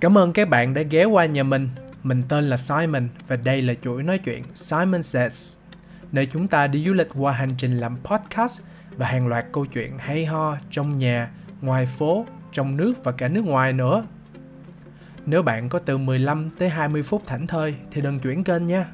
Cảm ơn các bạn đã ghé qua nhà mình. Mình tên là Simon và đây là chuỗi nói chuyện Simon Says, nơi chúng ta đi du lịch qua hành trình làm podcast và hàng loạt câu chuyện hay ho trong nhà, ngoài phố, trong nước và cả nước ngoài nữa. Nếu bạn có từ 15 tới 20 phút thảnh thơi thì đừng chuyển kênh nha.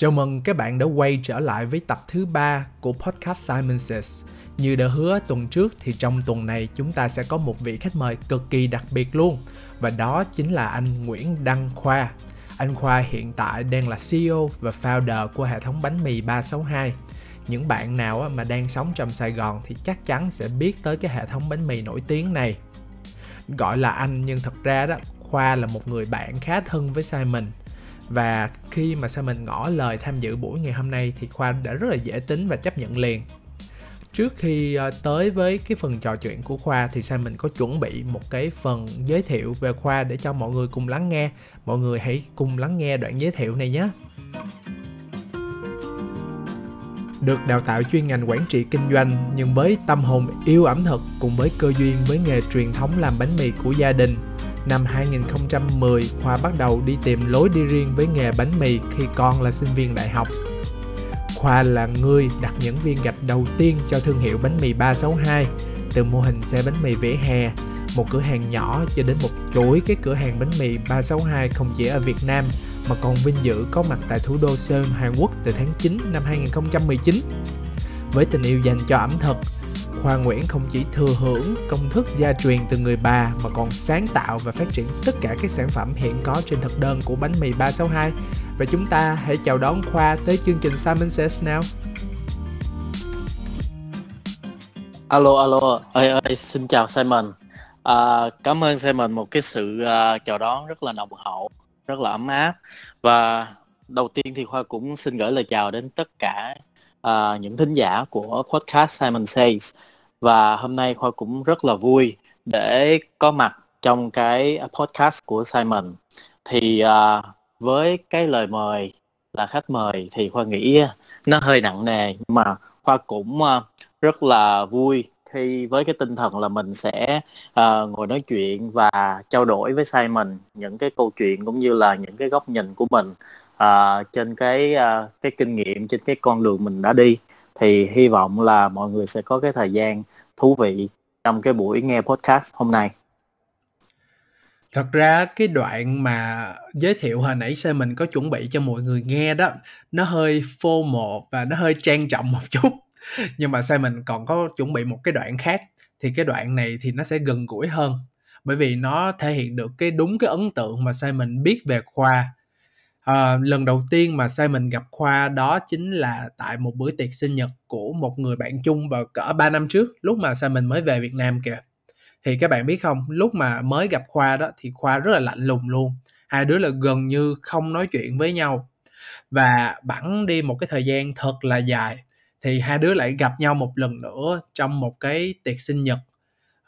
Chào mừng các bạn đã quay trở lại với tập thứ ba của podcast Simon Says. Như đã hứa, tuần trước thì trong tuần này chúng ta sẽ có một vị khách mời cực kỳ đặc biệt luôn và đó chính là anh Nguyễn Đăng Khoa. Anh Khoa hiện tại đang là CEO và founder của hệ thống bánh mì 362. Những bạn nào mà đang sống trong Sài Gòn thì chắc chắn sẽ biết tới cái hệ thống bánh mì nổi tiếng này. Gọi là anh nhưng thật ra đó, Khoa là một người bạn khá thân với Simon và khi mà Simon ngỏ lời tham dự buổi ngày hôm nay thì Khoa đã rất là dễ tính và chấp nhận liền. Trước khi ờ, tới với cái phần trò chuyện của khoa thì sao mình có chuẩn bị một cái phần giới thiệu về khoa để cho mọi người cùng lắng nghe. Mọi người hãy cùng lắng nghe đoạn giới thiệu này nhé được đào tạo chuyên ngành quản trị kinh doanh nhưng với tâm hồn yêu ẩm thực cùng với cơ duyên với nghề truyền thống làm bánh mì của gia đình Năm 2010, Khoa bắt đầu đi tìm lối đi riêng với nghề bánh mì khi con là sinh viên đại học. Khoa là người đặt những viên gạch đầu tiên cho thương hiệu bánh mì 362 từ mô hình xe bánh mì vỉa hè, một cửa hàng nhỏ cho đến một chuỗi cái cửa hàng bánh mì 362 không chỉ ở Việt Nam mà còn vinh dự có mặt tại thủ đô Seoul, Hàn Quốc từ tháng 9 năm 2019. Với tình yêu dành cho ẩm thực, Khoa Nguyễn không chỉ thừa hưởng công thức gia truyền từ người bà mà còn sáng tạo và phát triển tất cả các sản phẩm hiện có trên thực đơn của bánh mì 362. Và chúng ta hãy chào đón Khoa tới chương trình Simon Says nào. Alo alo, ơi ơi, xin chào Simon. À, cảm ơn Simon một cái sự uh, chào đón rất là nồng hậu, rất là ấm áp. Và đầu tiên thì Khoa cũng xin gửi lời chào đến tất cả uh, những thính giả của podcast Simon Says và hôm nay Khoa cũng rất là vui để có mặt trong cái podcast của Simon thì uh, với cái lời mời là khách mời thì Khoa nghĩ nó hơi nặng nề nhưng mà Khoa cũng uh, rất là vui khi với cái tinh thần là mình sẽ uh, ngồi nói chuyện và trao đổi với Simon những cái câu chuyện cũng như là những cái góc nhìn của mình uh, trên cái uh, cái kinh nghiệm trên cái con đường mình đã đi. Thì hy vọng là mọi người sẽ có cái thời gian thú vị trong cái buổi nghe podcast hôm nay. Thật ra cái đoạn mà giới thiệu hồi nãy xe mình có chuẩn bị cho mọi người nghe đó nó hơi formal và nó hơi trang trọng một chút nhưng mà Simon còn có chuẩn bị một cái đoạn khác thì cái đoạn này thì nó sẽ gần gũi hơn bởi vì nó thể hiện được cái đúng cái ấn tượng mà Simon biết về khoa À, lần đầu tiên mà Simon gặp Khoa đó chính là tại một bữa tiệc sinh nhật của một người bạn chung vào cỡ 3 năm trước lúc mà Simon mới về Việt Nam kìa. Thì các bạn biết không, lúc mà mới gặp Khoa đó thì Khoa rất là lạnh lùng luôn. Hai đứa là gần như không nói chuyện với nhau. Và bẵng đi một cái thời gian thật là dài thì hai đứa lại gặp nhau một lần nữa trong một cái tiệc sinh nhật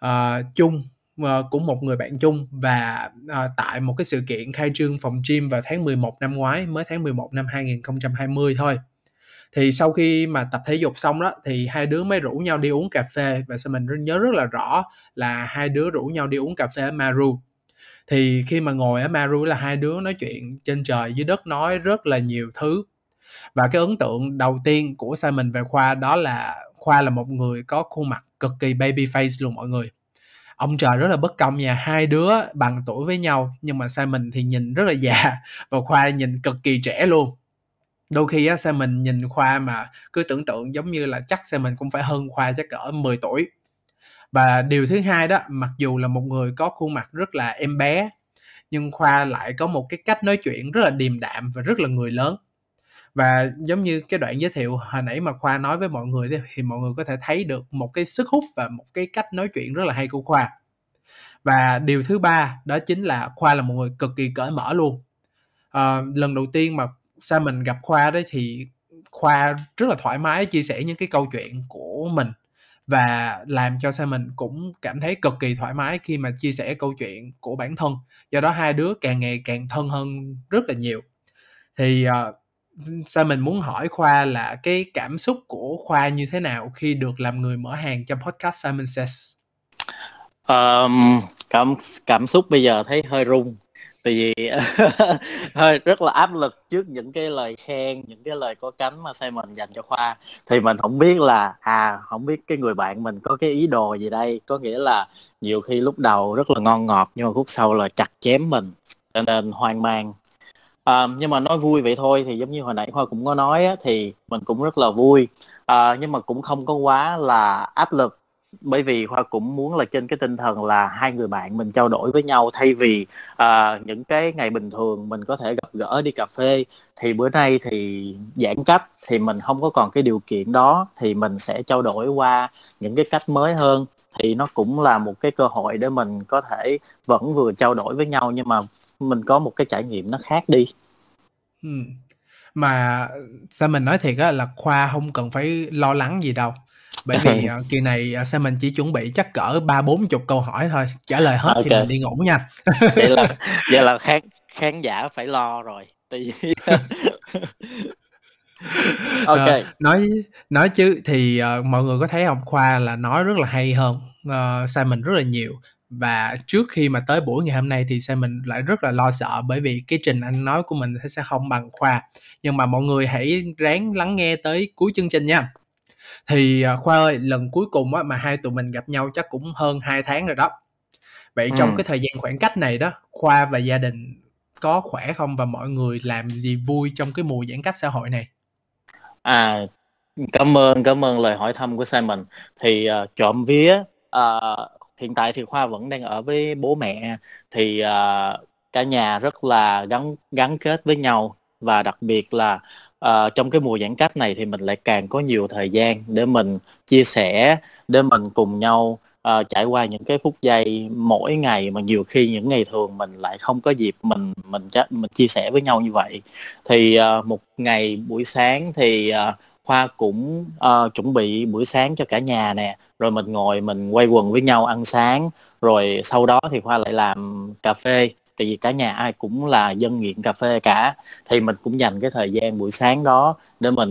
uh, chung uh, của một người bạn chung. Và uh, tại một cái sự kiện khai trương phòng gym vào tháng 11 năm ngoái mới tháng 11 năm 2020 thôi. Thì sau khi mà tập thể dục xong đó thì hai đứa mới rủ nhau đi uống cà phê. Và sao mình nhớ rất là rõ là hai đứa rủ nhau đi uống cà phê ở Maru. Thì khi mà ngồi ở Maru là hai đứa nói chuyện trên trời dưới đất nói rất là nhiều thứ và cái ấn tượng đầu tiên của Simon về Khoa đó là Khoa là một người có khuôn mặt cực kỳ baby face luôn mọi người. Ông trời rất là bất công nha, hai đứa bằng tuổi với nhau nhưng mà Simon thì nhìn rất là già và Khoa nhìn cực kỳ trẻ luôn. Đôi khi á, Simon nhìn Khoa mà cứ tưởng tượng giống như là chắc Simon cũng phải hơn Khoa chắc cỡ 10 tuổi. Và điều thứ hai đó, mặc dù là một người có khuôn mặt rất là em bé, nhưng Khoa lại có một cái cách nói chuyện rất là điềm đạm và rất là người lớn và giống như cái đoạn giới thiệu hồi nãy mà khoa nói với mọi người thì mọi người có thể thấy được một cái sức hút và một cái cách nói chuyện rất là hay của khoa. Và điều thứ ba đó chính là khoa là một người cực kỳ cởi mở luôn. À, lần đầu tiên mà sa mình gặp khoa đấy thì khoa rất là thoải mái chia sẻ những cái câu chuyện của mình và làm cho sa mình cũng cảm thấy cực kỳ thoải mái khi mà chia sẻ câu chuyện của bản thân. Do đó hai đứa càng ngày càng thân hơn rất là nhiều. Thì uh, sao mình muốn hỏi Khoa là cái cảm xúc của Khoa như thế nào khi được làm người mở hàng cho podcast Simon Says? Um, cảm cảm xúc bây giờ thấy hơi run. Tại vì hơi rất là áp lực trước những cái lời khen những cái lời có cánh mà Simon dành cho Khoa. Thì mình không biết là à không biết cái người bạn mình có cái ý đồ gì đây. Có nghĩa là nhiều khi lúc đầu rất là ngon ngọt nhưng mà phút sau là chặt chém mình. Cho nên hoang mang à, nhưng mà nói vui vậy thôi thì giống như hồi nãy Khoa cũng có nói á, thì mình cũng rất là vui. À, nhưng mà cũng không có quá là áp lực bởi vì Khoa cũng muốn là trên cái tinh thần là hai người bạn mình trao đổi với nhau thay vì à, những cái ngày bình thường mình có thể gặp gỡ đi cà phê thì bữa nay thì giãn cách thì mình không có còn cái điều kiện đó thì mình sẽ trao đổi qua những cái cách mới hơn thì nó cũng là một cái cơ hội để mình có thể vẫn vừa trao đổi với nhau nhưng mà mình có một cái trải nghiệm nó khác đi. Ừ. mà sao mình nói thiệt á là khoa không cần phải lo lắng gì đâu. Bởi vì uh, kỳ này uh, sao mình chỉ chuẩn bị chắc cỡ ba bốn chục câu hỏi thôi. Trả lời hết okay. thì mình đi ngủ nha. Vậy là vậy là khán khán giả phải lo rồi. Tại vì ok uh, nói nói chứ thì uh, mọi người có thấy không khoa là nói rất là hay hơn uh, Simon rất là nhiều. Và trước khi mà tới buổi ngày hôm nay thì Simon lại rất là lo sợ bởi vì cái trình anh nói của mình sẽ không bằng khoa. Nhưng mà mọi người hãy ráng lắng nghe tới cuối chương trình nha. Thì à, khoa ơi lần cuối cùng á mà hai tụi mình gặp nhau chắc cũng hơn 2 tháng rồi đó. Vậy ừ. trong cái thời gian khoảng cách này đó khoa và gia đình có khỏe không? Và mọi người làm gì vui trong cái mùa giãn cách xã hội này à cảm ơn cảm ơn lời hỏi thăm của Simon. Thì uh, trộm vía uh, hiện tại thì khoa vẫn đang ở với bố mẹ. Thì uh, cả nhà rất là gắn gắn kết với nhau. Và đặc biệt là uh, trong cái mùa giãn cách này thì mình lại càng có nhiều thời gian để mình chia sẻ để mình cùng nhau uh, trải qua những cái phút giây mỗi ngày mà nhiều khi những ngày thường mình lại không có dịp mình mình mình chia sẻ với nhau như vậy. Thì uh, một ngày buổi sáng thì uh, Khoa cũng uh, chuẩn bị buổi sáng cho cả nhà nè. Rồi mình ngồi mình quay quần với nhau ăn sáng. Rồi sau đó thì Khoa lại làm cà phê. Tại vì cả nhà ai cũng là dân nghiện cà phê cả. Thì mình cũng dành cái thời gian buổi sáng đó để mình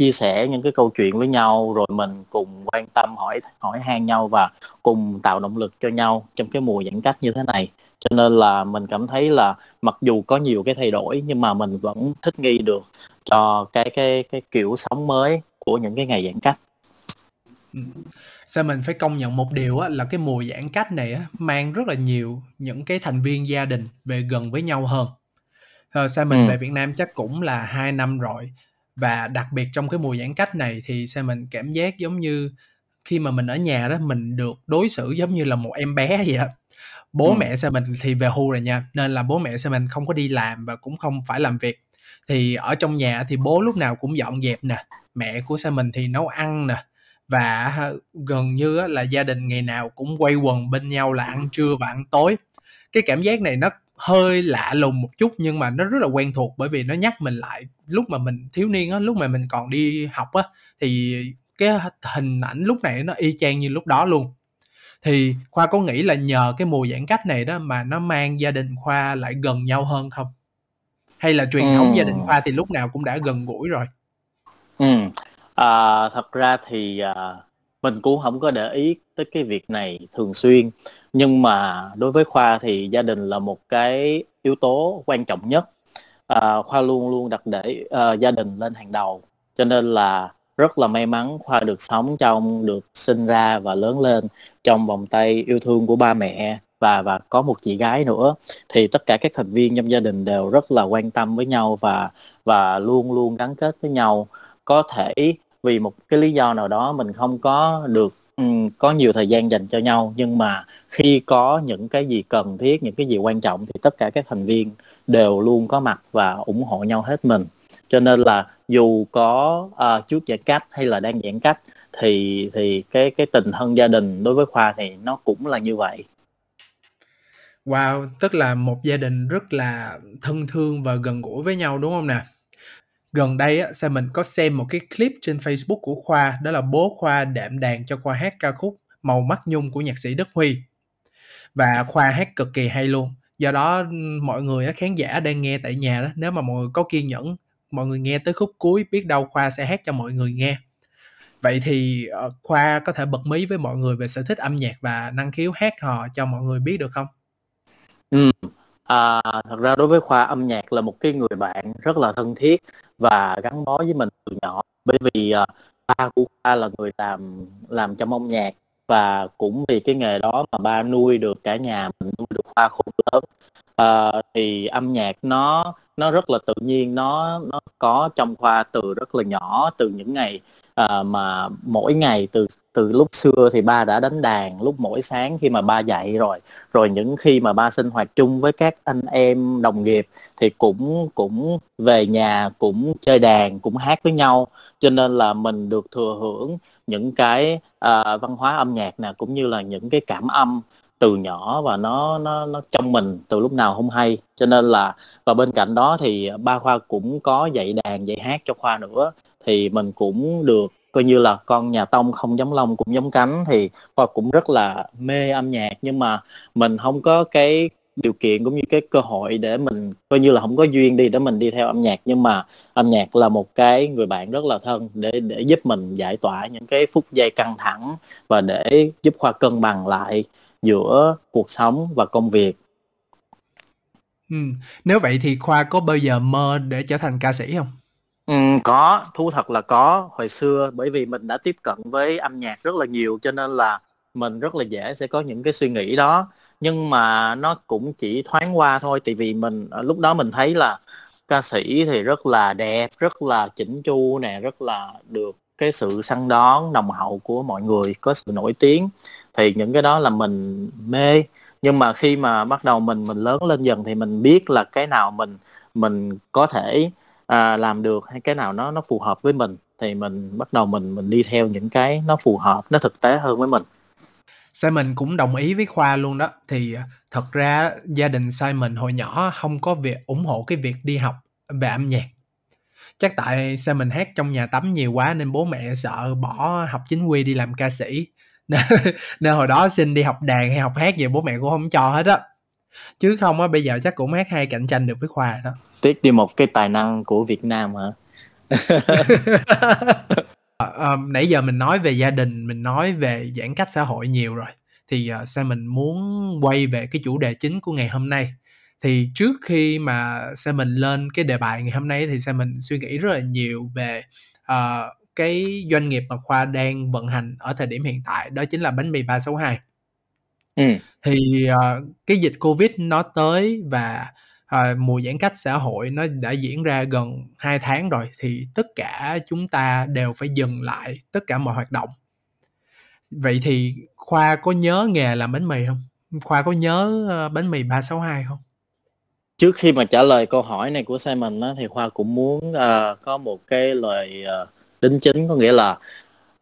chia sẻ những cái câu chuyện với nhau rồi mình cùng quan tâm hỏi hỏi han nhau và cùng tạo động lực cho nhau trong cái mùa giãn cách như thế này. Cho nên là mình cảm thấy là mặc dù có nhiều cái thay đổi nhưng mà mình vẫn thích nghi được cho cái cái cái kiểu sống mới của những cái ngày giãn cách. Sao mình phải công nhận một điều á, là cái mùa giãn cách này á, mang rất là nhiều những cái thành viên gia đình về gần với nhau hơn. Ờ, sao mình về Việt Nam chắc cũng là 2 năm rồi và đặc biệt trong cái mùa giãn cách này thì sao mình cảm giác giống như khi mà mình ở nhà đó mình được đối xử giống như là một em bé vậy á. Bố Ừm. mẹ sao mình thì về hưu rồi nha, nên là bố mẹ sao mình không có đi làm và cũng không phải làm việc. Thì ở trong nhà thì bố lúc nào cũng dọn dẹp nè, mẹ của sao mình thì nấu ăn nè, và gần như là gia đình ngày nào cũng quay quần bên nhau là ăn trưa và ăn tối cái cảm giác này nó hơi lạ lùng một chút nhưng mà nó rất là quen thuộc bởi vì nó nhắc mình lại lúc mà mình thiếu niên á lúc mà mình còn đi học á thì cái hình ảnh lúc này nó y chang như lúc đó luôn. Thì khoa có nghĩ là nhờ cái mùa giãn cách này đó mà nó mang gia đình khoa lại gần nhau hơn không? Hay là truyền thống ừ. gia đình khoa thì lúc nào cũng đã gần gũi rồi? Ừ À, thật ra thì à, mình cũng không có để ý tới cái việc này thường xuyên. Nhưng mà đối với khoa thì gia đình là một cái yếu tố quan trọng nhất uh, khoa luôn luôn đặt để uh, gia đình lên hàng đầu. Cho nên là rất là may mắn khoa được sống trong được sinh ra và lớn lên trong vòng tay yêu thương của ba mẹ và và có một chị gái nữa. Thì tất cả các thành viên trong gia đình đều rất là quan tâm với nhau và và luôn luôn gắn kết với nhau. Có thể vì một cái lý do nào đó mình không có được um, có nhiều thời gian dành cho nhau nhưng mà khi có những cái gì cần thiết những cái gì quan trọng thì tất cả các thành viên đều luôn có mặt và ủng hộ nhau hết mình cho nên là dù có uh, trước giãn cách hay là đang giãn cách thì thì cái cái tình thân gia đình đối với khoa thì nó cũng là như vậy Wow, tức là một gia đình rất là thân thương và gần gũi với nhau đúng không nè? Gần đây á, sao mình có xem một cái clip trên Facebook của Khoa, đó là bố Khoa đệm đàn cho Khoa hát ca khúc Màu mắt nhung của nhạc sĩ Đức Huy. Và Khoa hát cực kỳ hay luôn. Do đó mọi người khán giả đang nghe tại nhà đó, nếu mà mọi người có kiên nhẫn mọi người nghe tới khúc cuối biết đâu khoa sẽ hát cho mọi người nghe. Vậy thì ờ, khoa có thể bật mí với mọi người về sở thích âm nhạc và năng khiếu hát hò cho mọi người biết được không? Ừ. à, thật ra đối với khoa âm nhạc là một cái người bạn rất là thân thiết và gắn bó với mình từ nhỏ. Bởi vì ờ, ba của khoa là người làm làm trong âm nhạc và cũng vì cái nghề đó mà ba nuôi được cả nhà mình nuôi được khoa khôn lớn. À, thì âm nhạc nó nó rất là tự nhiên nó nó có trong khoa từ rất là nhỏ từ những ngày à, mà mỗi ngày từ từ lúc xưa thì ba đã đánh đàn lúc mỗi sáng khi mà ba dạy rồi. Rồi những khi mà ba sinh hoạt chung với các anh em đồng nghiệp thì cũng cũng về nhà cũng chơi đàn cũng hát với nhau. Cho nên là mình được thừa hưởng những cái uh, văn hóa âm nhạc nè cũng như là những cái cảm âm từ nhỏ và nó nó nó trong mình từ lúc nào không hay. Cho nên là và bên cạnh đó thì ba khoa cũng có dạy đàn dạy hát cho khoa nữa. Thì mình cũng được coi như là con nhà tông không giống lông cũng giống cánh thì khoa cũng rất là mê âm nhạc. Nhưng mà mình không có cái điều kiện cũng như cái cơ hội để mình coi như là không có duyên đi để mình đi theo âm nhạc nhưng mà âm nhạc là một cái người bạn rất là thân để để giúp mình giải tỏa những cái phút giây căng thẳng và để giúp khoa cân bằng lại giữa cuộc sống và công việc ừ. nếu vậy thì khoa có bao giờ mơ để trở thành ca sĩ không Ừ, có, thú thật là có. Hồi xưa bởi vì mình đã tiếp cận với âm nhạc rất là nhiều cho nên là mình rất là dễ sẽ có những cái suy nghĩ đó. Nhưng mà nó cũng chỉ thoáng qua thôi tại vì mình ờ, lúc đó mình thấy là ca sĩ thì rất là đẹp, rất là chỉnh chu nè, rất là được cái sự săn đón nồng hậu của mọi người, có sự nổi tiếng. Thì những cái đó là mình mê. Nhưng mà khi mà bắt đầu mình mình lớn lên dần thì mình biết là cái nào mình mình có thể à, làm được hay cái nào nó nó phù hợp với mình thì mình bắt đầu mình mình đi theo những cái nó phù hợp nó thực tế hơn với mình Simon cũng đồng ý với Khoa luôn đó. Thì à, thật ra gia đình Simon hồi nhỏ không có việc ủng hộ cái việc đi học về âm nhạc. Chắc tại Simon hát trong nhà tắm nhiều quá nên bố mẹ sợ bỏ học chính quy đi làm ca sĩ. Nên, nên hồi đó xin đi học đàn hay học hát gì bố mẹ cũng không cho hết á. Chứ không á bây giờ chắc cũng hát hay cạnh tranh được với khoa đó. Tiếc đi một cái tài năng của Việt Nam hả à, nãy giờ mình nói về gia đình mình nói về giãn cách xã hội nhiều rồi. Thì uh, sao mình muốn quay về cái chủ đề chính của ngày hôm nay? Thì trước khi mà sao mình lên cái đề bài ngày hôm nay thì sao mình suy nghĩ rất là nhiều về uh, cái doanh nghiệp mà khoa đang vận hành ở thời điểm hiện tại đó chính là bánh mì 362 ừ. thì uh, cái dịch covid nó tới và uh, mùa giãn cách xã hội nó đã diễn ra gần 2 tháng rồi thì tất cả chúng ta đều phải dừng lại tất cả mọi hoạt động. Vậy thì khoa có nhớ nghề làm bánh mì không? Khoa có nhớ uh, bánh mì 362 không? Trước khi mà trả lời câu hỏi này của Simon á, thì khoa cũng muốn uh, có một cái lời uh, đính chính có nghĩa là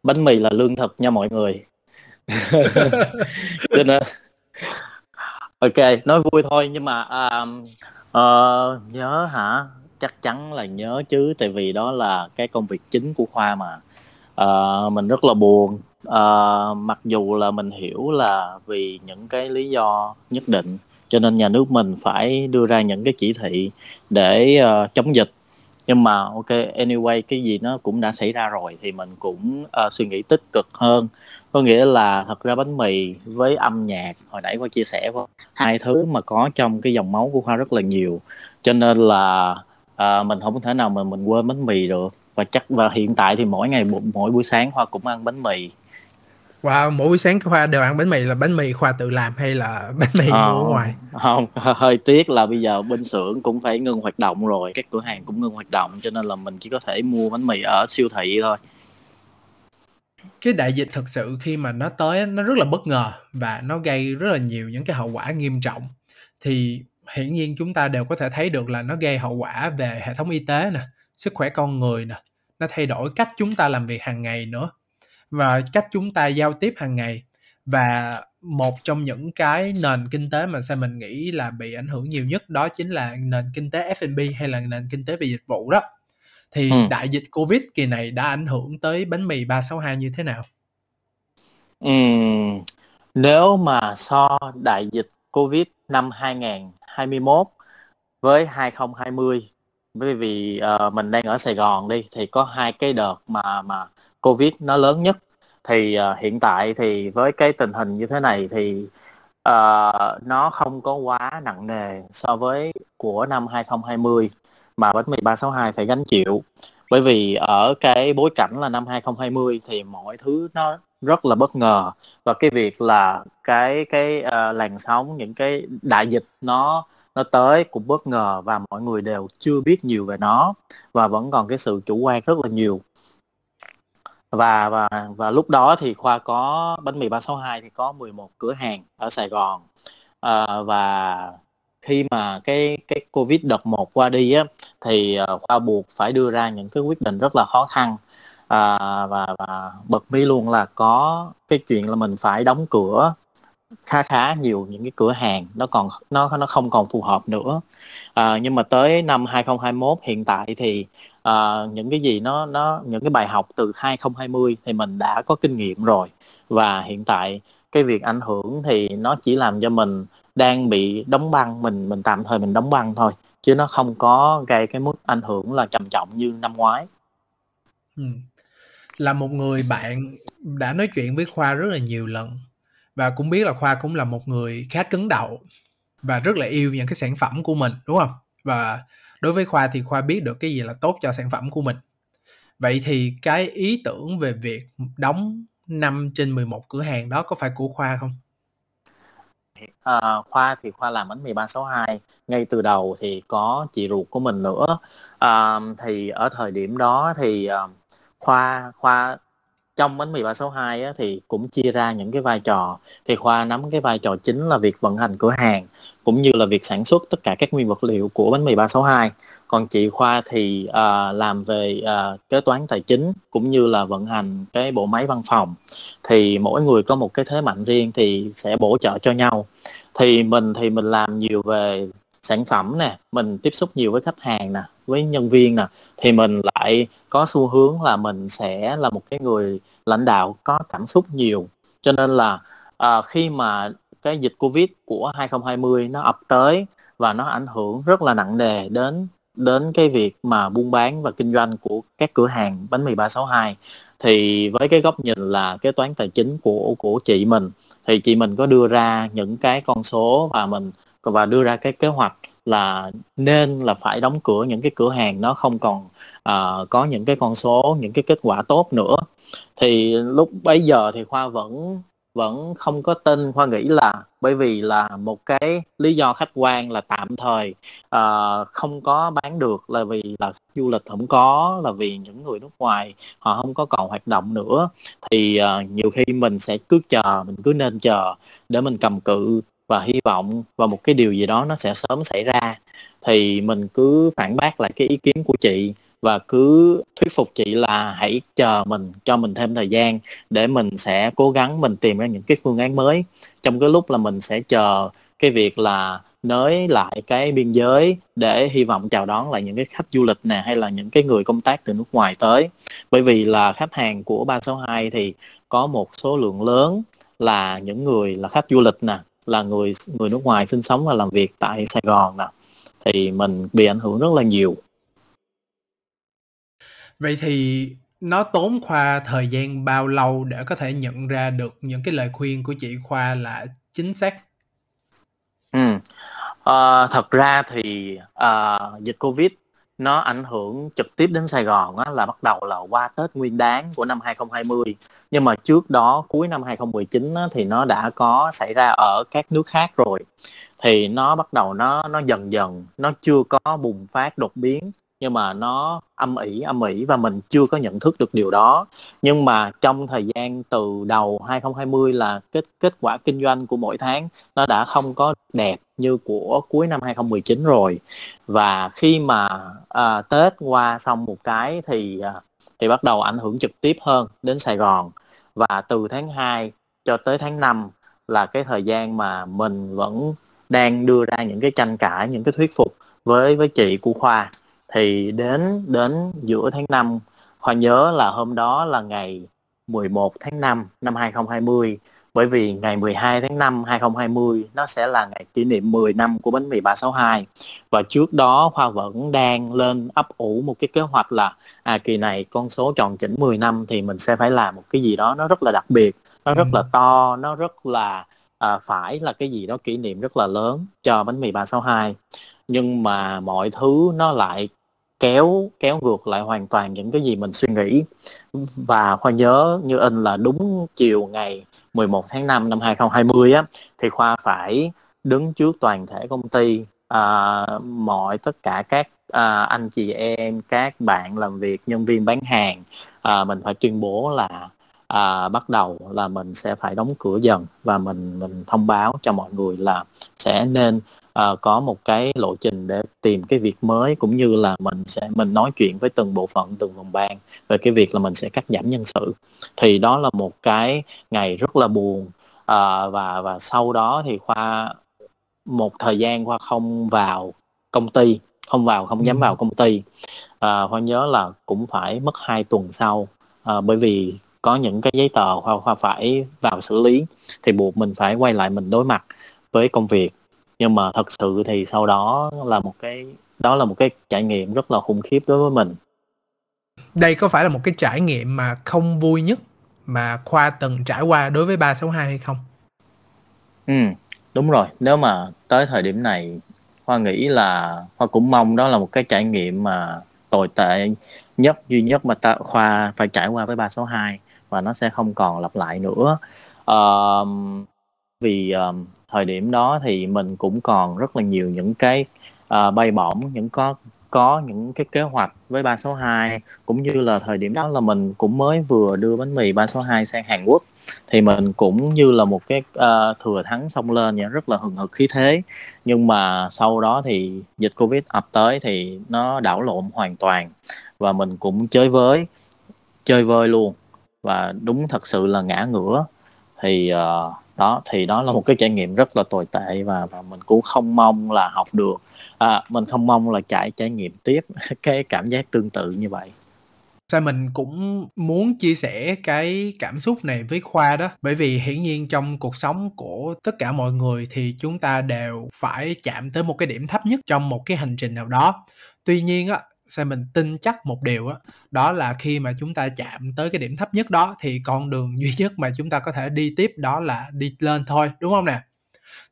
bánh mì là lương thực nha mọi người. Cho nên ok nói vui thôi nhưng mà uh, Ờ, nhớ hả? Chắc chắn là nhớ chứ tại vì đó là cái công việc chính của khoa mà. Ờ, mình rất là buồn. Ờ, mặc dù là mình hiểu là vì những cái lý do nhất định cho nên nhà nước mình phải đưa ra những cái chỉ thị để uh, chống dịch. Nhưng mà ok anyway cái gì nó cũng đã xảy ra rồi thì mình cũng uh, suy nghĩ tích cực hơn có nghĩa là thật ra bánh mì với âm nhạc hồi nãy khoa chia sẻ với hai thứ mà có trong cái dòng máu của khoa rất là nhiều. Cho nên là uh, mình không thể nào mà mình quên bánh mì được. Và chắc và hiện tại thì mỗi ngày mỗi buổi sáng khoa cũng ăn bánh mì. Wow, mỗi buổi sáng Khoa đều ăn bánh mì. Là bánh mì Khoa tự làm hay là bánh mì ờ, mua ở ngoài? Không, hơi tiếc là bây giờ bên xưởng cũng phải ngưng hoạt động rồi, các cửa hàng cũng ngưng hoạt động cho nên là mình chỉ có thể mua bánh mì ở siêu thị thôi. Cái đại dịch thực sự khi mà nó tới nó rất là bất ngờ và nó gây rất là nhiều những cái hậu quả nghiêm trọng. Thì hiển nhiên chúng ta đều có thể thấy được là nó gây hậu quả về hệ thống y tế nè, sức khỏe con người nè, nó thay đổi cách chúng ta làm việc hàng ngày nữa và cách chúng ta giao tiếp hàng ngày và một trong những cái nền kinh tế mà sao mình nghĩ là bị ảnh hưởng nhiều nhất đó chính là nền kinh tế F&B hay là nền kinh tế về dịch vụ đó thì ừ. đại dịch Covid kỳ này đã ảnh hưởng tới bánh mì 362 như thế nào? Ừ, nếu mà so đại dịch Covid năm 2021 với 2020 bởi vì uh, mình đang ở Sài Gòn đi thì có hai cái đợt mà mà Covid nó lớn nhất thì uh, hiện tại thì với cái tình hình như thế này thì uh, nó không có quá nặng nề so với của năm 2020 mà bánh mì 362 phải gánh chịu. Bởi vì ở cái bối cảnh là năm 2020 thì mọi thứ nó rất là bất ngờ. Và cái việc là cái cái uh, làn sóng những cái đại dịch nó nó tới cũng bất ngờ và mọi người đều chưa biết nhiều về nó và vẫn còn cái sự chủ quan rất là nhiều. Và và và lúc đó thì khoa có bánh mì 362 thì có 11 cửa hàng ở Sài Gòn. À, và khi mà cái cái covid đợt một qua đi á thì ờ, khoa buộc phải đưa ra những cái quyết định rất là khó khăn. À, và và bật mí luôn là có cái chuyện là mình phải đóng cửa khá khá nhiều những cái cửa hàng nó còn nó nó không còn phù hợp nữa. À, nhưng mà tới năm 2021 hiện tại thì à, những cái gì nó nó những cái bài học từ 2020 thì mình đã có kinh nghiệm rồi. Và hiện tại cái việc ảnh hưởng thì nó chỉ làm cho mình đang bị đóng băng, mình mình tạm thời mình đóng băng thôi, chứ nó không có gây cái mức ảnh hưởng là trầm trọng như năm ngoái. Ừ. là một người bạn đã nói chuyện với khoa rất là nhiều lần, và cũng biết là khoa cũng là một người khá cứng đầu và rất là yêu những cái sản phẩm của mình, đúng không? Và đối với khoa thì khoa biết được cái gì là tốt cho sản phẩm của mình. Vậy thì cái ý tưởng về việc đóng 5 trên 11 cửa hàng đó có phải của khoa không? À, khoa thì khoa làm bánh mì 362 ngay từ đầu thì có chị ruột của mình nữa. À, thì ở thời điểm đó thì uh, khoa khoa trong bánh mì 362 á, thì cũng chia ra những cái vai trò. Thì khoa nắm cái vai trò chính là việc vận hành cửa hàng cũng như là việc sản xuất tất cả các nguyên vật liệu của bánh mì 362 còn chị khoa thì uh, làm về uh, kế toán tài chính cũng như là vận hành cái bộ máy văn phòng. Thì mỗi người có một cái thế mạnh riêng thì sẽ bổ trợ cho nhau. Thì mình thì mình làm nhiều về sản phẩm nè mình tiếp xúc nhiều với khách hàng nè với nhân viên nè thì mình lại có xu hướng là mình sẽ là một cái người lãnh đạo có cảm xúc nhiều. Cho nên là uh, khi mà cái dịch covid của 2020 nó ập tới và nó ảnh hưởng rất là nặng nề đến đến cái việc mà buôn bán và kinh doanh của các cửa hàng bánh mì 362 thì với cái góc nhìn là kế toán tài chính của của chị mình thì chị mình có đưa ra những cái con số và mình và đưa ra cái kế hoạch là nên là phải đóng cửa những cái cửa hàng nó không còn uh, có những cái con số những cái kết quả tốt nữa. Thì lúc bấy giờ thì khoa vẫn vẫn không có tin khoa nghĩ là bởi vì là một cái lý do khách quan là tạm thời uh, không có bán được là vì là du lịch không có là vì những người nước ngoài họ không có còn hoạt động nữa. Thì uh, nhiều khi mình sẽ cứ chờ mình cứ nên chờ để mình cầm cự và hy vọng vào một cái điều gì đó nó sẽ sớm xảy ra. Thì mình cứ phản bác lại cái ý kiến của chị và cứ thuyết phục chị là hãy chờ mình, cho mình thêm thời gian để mình sẽ cố gắng mình tìm ra những cái phương án mới. Trong cái lúc là mình sẽ chờ cái việc là nới lại cái biên giới để hy vọng chào đón lại những cái khách du lịch nè, hay là những cái người công tác từ nước ngoài tới. Bởi vì là khách hàng của 362 thì có một số lượng lớn là những người là khách du lịch nè, là người người nước ngoài sinh sống và làm việc tại Sài Gòn nè. Thì mình bị ảnh hưởng rất là nhiều vậy thì nó tốn khoa thời gian bao lâu để có thể nhận ra được những cái lời khuyên của chị khoa là chính xác? Ừ. à, thật ra thì à, dịch covid nó ảnh hưởng trực tiếp đến Sài Gòn á, là bắt đầu là qua Tết Nguyên Đán của năm 2020 nhưng mà trước đó cuối năm 2019 á, thì nó đã có xảy ra ở các nước khác rồi. Thì nó bắt đầu nó nó dần dần nó chưa có bùng phát đột biến nhưng mà nó âm ỉ âm ỉ và mình chưa có nhận thức được điều đó. Nhưng mà trong thời gian từ đầu 2020 là kết kết quả kinh doanh của mỗi tháng nó đã không có đẹp như của cuối năm 2019 rồi. Và khi mà à, Tết qua xong một cái thì à, thì bắt đầu ảnh hưởng trực tiếp hơn đến Sài Gòn. Và từ tháng 2 cho tới tháng 5 là cái thời gian mà mình vẫn đang đưa ra những cái tranh cãi những cái thuyết phục với với chị của khoa thì đến đến giữa tháng 5 Khoa nhớ là hôm đó là ngày 11 tháng 5 năm 2020 bởi vì ngày 12 tháng 5 2020 nó sẽ là ngày kỷ niệm 10 năm của bánh mì 362 và trước đó Khoa vẫn đang lên ấp ủ một cái kế hoạch là à kỳ này con số tròn chỉnh 10 năm thì mình sẽ phải làm một cái gì đó nó rất là đặc biệt nó rất là to nó rất là à, phải là cái gì đó kỷ niệm rất là lớn cho bánh mì 362 nhưng mà mọi thứ nó lại kéo kéo ngược lại hoàn toàn những cái gì mình suy nghĩ. Và khoa nhớ như in là đúng chiều ngày 11 tháng 5 năm 2020 á thì khoa phải đứng trước toàn thể công ty à, mọi tất cả các à, anh chị em các bạn làm việc nhân viên bán hàng. À, mình phải tuyên bố là à, bắt đầu là mình sẽ phải đóng cửa dần và mình mình thông báo cho mọi người là sẽ nên à, có một cái lộ trình để tìm cái việc mới cũng như là mình sẽ mình nói chuyện với từng bộ phận từng phòng ban về cái việc là mình sẽ cắt giảm nhân sự. Thì đó là một cái ngày rất là buồn à, và và sau đó thì khoa một thời gian khoa không vào công ty không vào không dám vào công ty. À, khoa nhớ là cũng phải mất hai tuần sau à, bởi vì có những cái giấy tờ khoa khoa phải vào xử lý thì buộc mình phải quay lại mình đối mặt với công việc nhưng mà thật sự thì sau đó là một cái đó là một cái trải nghiệm rất là khủng khiếp đối với mình. Đây có phải là một cái trải nghiệm mà không vui nhất mà khoa từng trải qua đối với 362 hay không? Ừ đúng rồi. Nếu mà tới thời điểm này khoa nghĩ là khoa cũng mong đó là một cái trải nghiệm mà tồi tệ nhất duy nhất mà ta, khoa phải trải qua với 362 và nó sẽ không còn lặp lại nữa. Uh, vì um, thời điểm đó thì mình cũng còn rất là nhiều những cái uh, bay bổng những có có những cái kế hoạch với 362 cũng như là thời điểm đó là mình cũng mới vừa đưa bánh mì 362 sang Hàn Quốc. Thì mình cũng như là một cái uh, thừa thắng xông lên nha rất là hừng hực khí thế. Nhưng mà sau đó thì dịch covid ập tới thì nó đảo lộn hoàn toàn. Và mình cũng chơi với chơi vơi luôn. Và đúng thật sự là ngã ngửa. Thì uh, đó thì đó là một cái trải nghiệm rất là tồi tệ và và mình cũng không mong là học được. À, mình không mong là trải trải nghiệm tiếp cái cảm giác tương tự như vậy. Sao mình cũng muốn chia sẻ cái cảm xúc này với khoa đó? Bởi vì hiển nhiên trong cuộc sống của tất cả mọi người thì chúng ta đều phải chạm tới một cái điểm thấp nhất trong một cái hành trình nào đó. Tuy nhiên á xem mình tin chắc một điều đó, đó là khi mà chúng ta chạm tới cái điểm thấp nhất đó thì con đường duy nhất mà chúng ta có thể đi tiếp đó là đi lên thôi đúng không nè?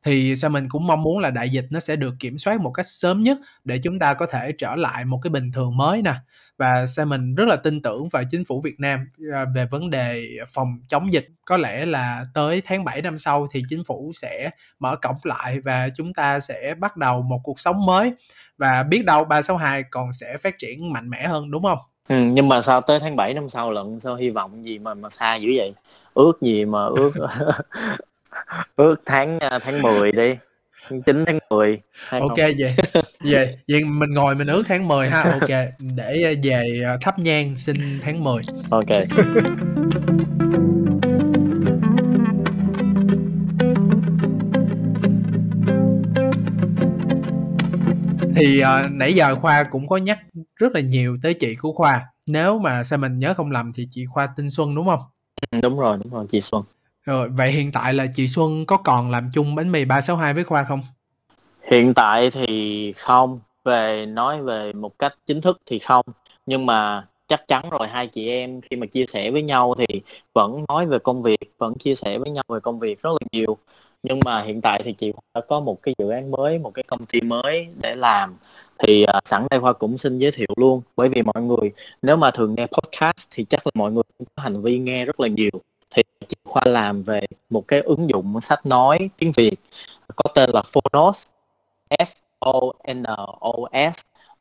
Thì sao mình cũng mong muốn là đại dịch nó sẽ được kiểm soát một cách sớm nhất để chúng ta có thể trở lại một cái bình thường mới nè và sao mình rất là tin tưởng vào chính phủ Việt Nam à, về vấn đề phòng chống dịch có lẽ là tới tháng 7 năm sau thì chính phủ sẽ mở cổng lại và chúng ta sẽ bắt đầu một cuộc sống mới và biết đâu 362 còn sẽ phát triển mạnh mẽ hơn đúng không? Ừ, nhưng mà sao tới tháng 7 năm sau lận sao hy vọng gì mà mà xa dữ vậy? Ước gì mà ước ước tháng à, tháng 10 đi. 9 tháng 10 Ok vậy vậy vậy mình ngồi mình ước tháng 10 ha. Ok để à, về à, thắp nhang xin tháng 10 ok. Thì uh, nãy giờ khoa cũng có nhắc rất là nhiều tới chị của khoa. Nếu mà sao mình nhớ không lầm thì chị khoa tinh xuân đúng không? Ừ, đúng rồi đúng rồi chị xuân rồi vậy hiện tại là chị xuân có còn làm chung bánh mì 362 với khoa không? Hiện tại thì không. Về nói về một cách chính thức thì không. Nhưng mà chắc chắn rồi hai chị em khi mà chia sẻ với nhau thì vẫn nói về công việc vẫn chia sẻ với nhau về công việc rất là nhiều. Nhưng mà hiện tại thì chị đã có một cái dự án mới một cái công ty mới để làm. Thì uh, sẵn đây khoa cũng xin giới thiệu luôn. Bởi vì mọi người nếu mà thường nghe podcast thì chắc là mọi người cũng có hành vi nghe rất là nhiều chị khoa làm về một cái ứng dụng sách nói tiếng việt có tên là phonos f o n o s.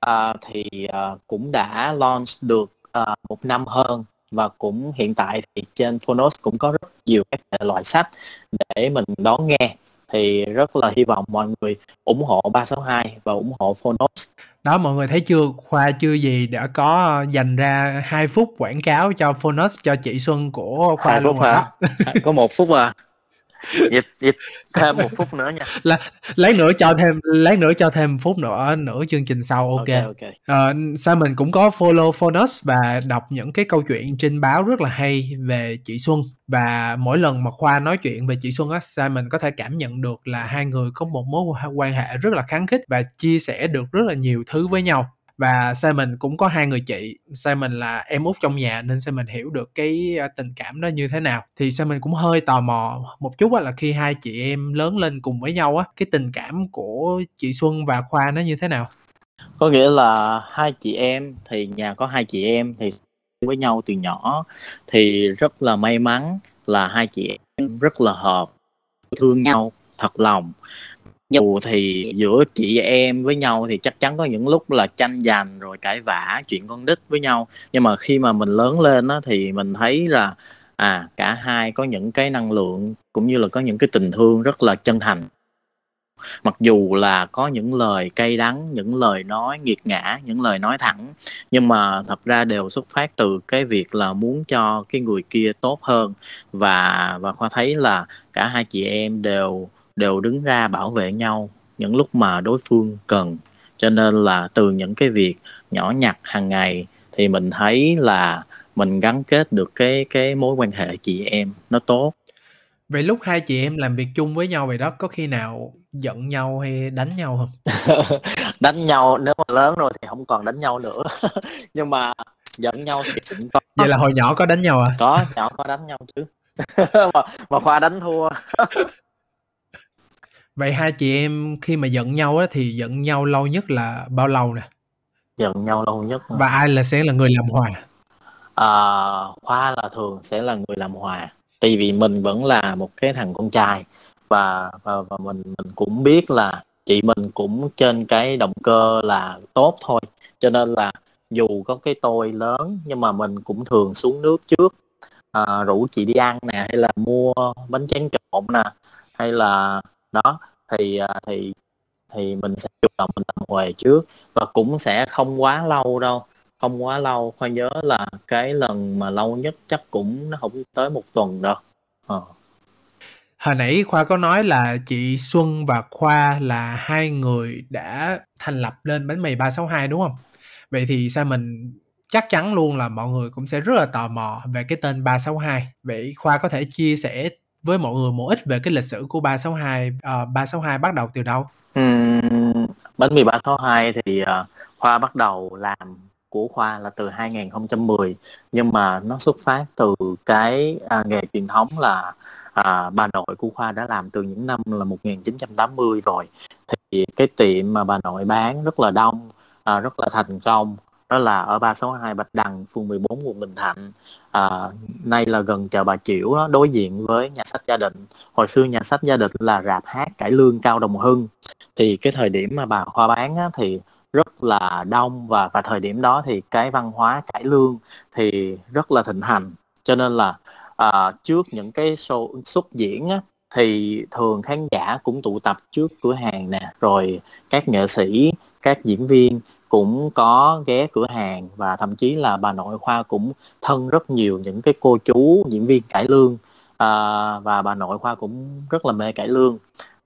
Uh, thì uh, cũng đã launch được uh, một năm hơn và cũng hiện tại thì trên Phonos cũng có rất nhiều các loại sách để mình đón nghe thì rất là hy vọng mọi người ủng hộ 362 và ủng hộ Phonos. Đó mọi người thấy chưa, Khoa chưa gì đã có dành ra 2 phút quảng cáo cho Phonos cho chị Xuân của Khoa 2 luôn phút hả? có một phút à. Dịch dịch thêm một phút nữa nha. Là lấy nữa cho thêm lấy nữa cho thêm phút nữa nữa chương trình sau ok, okay, okay. Uh, Simon cũng có follow Phonos và đọc những cái câu chuyện trên báo rất là hay về chị Xuân. Và mỗi lần mà Khoa nói chuyện về chị Xuân á Simon có thể cảm nhận được là hai người có một mối quan hệ rất là kháng khích và chia sẻ được rất là nhiều thứ với nhau và Simon cũng có hai người chị. Simon là em út trong nhà nên Simon hiểu được cái ờ, tình cảm đó như thế nào. Thì Simon cũng hơi tò mò một chút là khi hai chị em lớn lên cùng với nhau á, cái tình cảm của chị Xuân và Khoa nó như thế nào? Có nghĩa là hai chị em thì nhà có hai chị em thì với nhau từ nhỏ. Thì rất là may mắn là hai chị em rất là hợp, thương nhau thật lòng dù thì giữa chị em với nhau thì chắc chắn có những lúc là tranh giành rồi cãi vã chuyện con đít với nhau. Nhưng mà khi mà mình lớn lên á, thì mình thấy là à cả hai có những cái năng lượng cũng như là có những cái tình thương rất là chân thành. Mặc dù là có những lời cay đắng những lời nói nghiệt ngã những lời nói thẳng nhưng mà thật ra đều xuất phát từ cái việc là muốn cho cái người kia tốt hơn. Và và khoa thấy là cả hai chị em đều đều đứng ra bảo vệ nhau những lúc mà đối phương cần. Cho nên là từ những cái việc nhỏ nhặt hàng ngày thì mình thấy là mình gắn kết được cái cái mối quan hệ chị em nó tốt. Vậy lúc hai chị em làm việc chung với nhau vậy đó có khi nào giận nhau hay đánh nhau không? Đánh nhau nếu mà lớn rồi thì không còn đánh nhau nữa. Nhưng mà giận nhau thì cũng có. Vậy là hồi nhỏ có đánh nhau à? Có nhỏ có đánh nhau chứ. Mà, mà khoa đánh thua Vậy hai chị em khi mà giận nhau á thì giận nhau lâu nhất là bao lâu nè? Giận nhau lâu nhất Và ai là sẽ là người làm hòa? À, Khoa là thường sẽ là người làm hòa. Tại vì mình vẫn là một cái thằng con trai và và, và mình mình cũng biết là chị mình cũng trên cái động cơ là tốt thôi. Cho nên là dù có cái tôi lớn nhưng mà mình cũng thường xuống nước trước à, rủ chị đi ăn nè hay là mua bánh tráng trộn nè hay là đó, thì à, thì thì mình sẽ chủ động mình làm huề trước và cũng sẽ không quá lâu đâu, không quá lâu. Khoan nhớ là cái lần mà lâu nhất chắc cũng nó không tới một tuần đâu. Ờ. hồi nãy khoa có nói là chị xuân và khoa là hai người đã thành lập lên bánh mì 362 đúng không? Vậy thì sao mình, chắc chắn luôn là mọi người cũng sẽ rất là tò mò về cái tên 362 vậy khoa có thể chia sẻ với mọi người một ít về cái lịch sử của 362 uh, 362 bắt đầu từ đâu? Uhm, bánh mì 362 thì uh, Khoa bắt đầu làm của Khoa là từ 2010 nhưng mà nó xuất phát từ cái uh, nghề truyền thống là uh, bà nội của Khoa đã làm từ những năm là 1980 rồi thì cái tiệm mà bà nội bán rất là đông uh, rất là thành công đó là ở 362 Bạch Đằng, phường 14 quận Bình Thạnh. À, nay là gần chợ Bà Chiểu đó, đối diện với nhà sách gia đình. Hồi xưa nhà sách gia đình là rạp hát cải lương Cao Đồng Hưng. Thì cái thời điểm mà bà Khoa bán á, thì rất là đông và và thời điểm đó thì cái văn hóa cải lương thì rất là thịnh hành. Cho nên là à, trước những cái show xuất diễn á, thì thường khán giả cũng tụ tập trước cửa hàng nè rồi các nghệ sĩ các diễn viên cũng có ghé cửa hàng và thậm chí là bà nội khoa cũng thân rất nhiều những cái cô chú diễn viên cải lương. À, và bà nội khoa cũng rất là mê cải lương.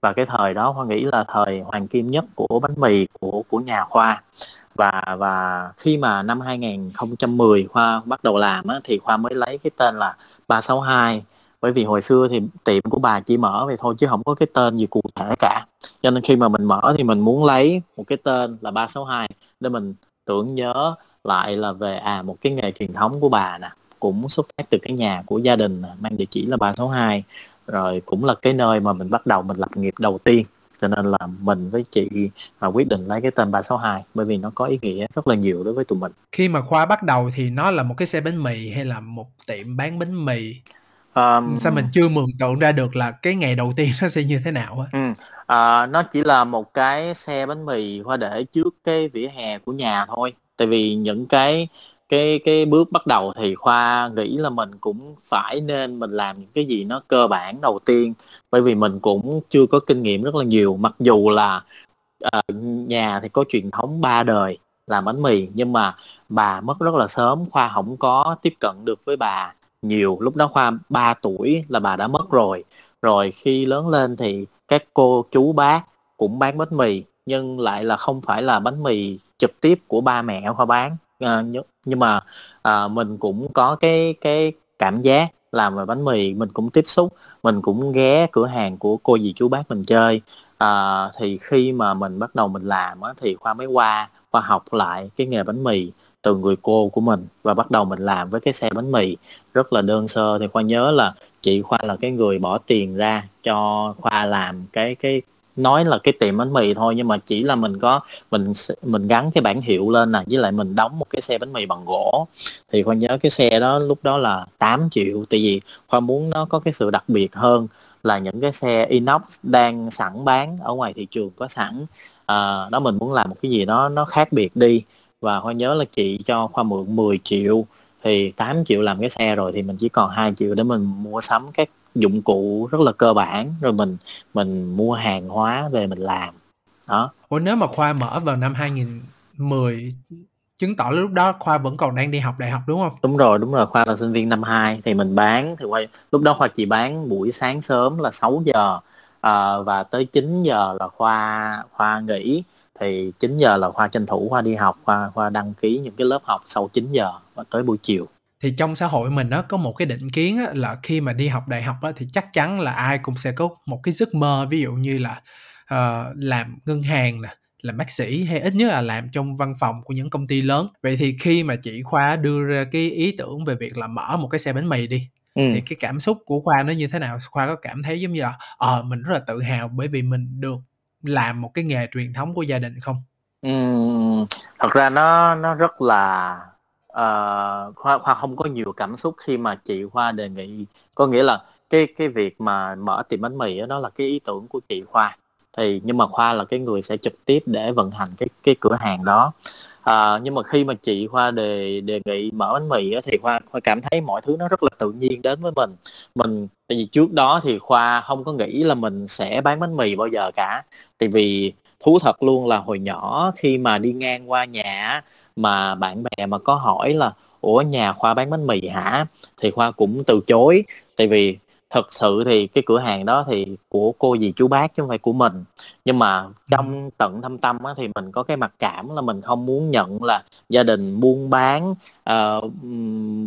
Và cái thời đó khoa nghĩ là thời hoàng kim nhất của bánh mì của của nhà khoa. Và và khi mà năm 2010 khoa bắt đầu làm á, thì khoa mới lấy cái tên là 362 bởi vì hồi xưa thì tiệm của bà chỉ mở vậy thôi chứ không có cái tên gì cụ thể cả. Cho nên khi mà mình mở thì mình muốn lấy một cái tên là 362 để mình tưởng nhớ lại là về à một cái nghề truyền thống của bà nè cũng xuất phát từ cái nhà của gia đình mang địa chỉ là 362 rồi cũng là cái nơi mà mình bắt đầu mình lập nghiệp đầu tiên cho nên là mình với chị mà quyết định lấy cái tên 362 bởi vì nó có ý nghĩa rất là nhiều đối với tụi mình. Khi mà khoa bắt đầu thì nó là một cái xe bánh mì hay là một tiệm bán bánh mì? Um, sao mình chưa mường tượng ra được là cái ngày đầu tiên nó sẽ như thế nào á? ừ à, nó chỉ là một cái xe bánh mì hoa để trước cái vỉa hè của nhà thôi. Tại vì những cái cái cái bước bắt đầu thì khoa nghĩ là mình cũng phải nên mình làm những cái gì nó cơ bản đầu tiên. Bởi vì mình cũng chưa có kinh nghiệm rất là nhiều. Mặc dù là uh, nhà thì có truyền thống ba đời làm bánh mì nhưng mà bà mất rất là sớm. Khoa không có tiếp cận được với bà nhiều. Lúc đó khoa 3 tuổi là bà đã mất rồi rồi khi lớn lên thì các cô chú bác cũng bán bánh mì nhưng lại là không phải là bánh mì trực tiếp của ba mẹ khoa bán. À, nhưng mà à, mình cũng có cái cái cảm giác làm về bánh mì mình cũng tiếp xúc mình cũng ghé cửa hàng của cô dì chú bác mình chơi. À, thì khi mà mình bắt đầu mình làm á, thì khoa mới qua khoa học lại cái nghề bánh mì từ người cô của mình và bắt đầu mình làm với cái xe bánh mì rất là đơn sơ. Thì khoa nhớ là chị khoa là cái người bỏ tiền ra cho khoa làm cái cái nói là cái tiệm bánh mì thôi nhưng mà chỉ là mình có mình mình gắn cái bản hiệu lên nè với lại mình đóng một cái xe bánh mì bằng gỗ. Thì khoa nhớ cái xe đó lúc đó là 8 triệu tại vì khoa muốn nó có cái sự đặc biệt hơn là những cái xe inox đang sẵn bán ở ngoài thị trường có sẵn. À, đó mình muốn làm một cái gì đó nó khác biệt đi. Và khoa nhớ là chị cho khoa mượn 10 triệu thì 8 triệu làm cái xe rồi thì mình chỉ còn 2 triệu để mình mua sắm các dụng cụ rất là cơ bản rồi mình mình mua hàng hóa về mình làm. Đó. Ủa nếu mà khoa mở vào năm 2010 chứng tỏ lúc đó khoa vẫn còn đang đi học đại học đúng không? Đúng rồi đúng rồi khoa là sinh viên năm 2 thì mình bán thì khoa lúc đó khoa chỉ bán buổi sáng sớm là 6 giờ à, và tới 9 giờ là khoa khoa nghỉ thì 9 giờ là khoa tranh thủ khoa đi học khoa khoa đăng ký những cái lớp học sau 9 giờ và tới buổi chiều. Thì trong xã hội mình nó có một cái định kiến á, là khi mà đi học đại học á, thì chắc chắn là ai cũng sẽ có một cái giấc mơ ví dụ như là uh, làm ngân hàng nè làm bác sĩ hay ít nhất là làm trong văn phòng của những công ty lớn. Vậy thì khi mà chị khoa đưa ra cái ý tưởng về việc là mở một cái xe bánh mì đi ừ. thì cái cảm xúc của khoa nó như thế nào? Khoa có cảm thấy giống như là ờ à, mình rất là tự hào bởi vì mình được làm một cái nghề truyền thống của gia đình không? Ừ, thật ra nó nó rất là ờ, uh, khoa khoa không có nhiều cảm xúc khi mà chị khoa đề nghị. Có nghĩa là cái cái việc mà mở tiệm bánh mì đó, đó là cái ý tưởng của chị khoa thì nhưng mà khoa là cái người sẽ trực tiếp để vận hành cái cái cửa hàng đó à, nhưng mà khi mà chị khoa đề đề nghị mở bánh mì á, thì khoa khoa cảm thấy mọi thứ nó rất là tự nhiên đến với mình. Mình tại vì trước đó thì khoa không có nghĩ là mình sẽ bán bánh mì bao giờ cả. Tại vì thú thật luôn là hồi nhỏ khi mà đi ngang qua nhà mà bạn bè mà có hỏi là ủa nhà khoa bán bánh mì hả? Thì khoa cũng từ chối. Tại vì thật sự thì cái cửa hàng đó thì của cô dì chú bác chứ không phải của mình. Nhưng mà trong tận thâm tâm á, thì mình có cái mặc cảm là mình không muốn nhận là gia đình buôn bán uh,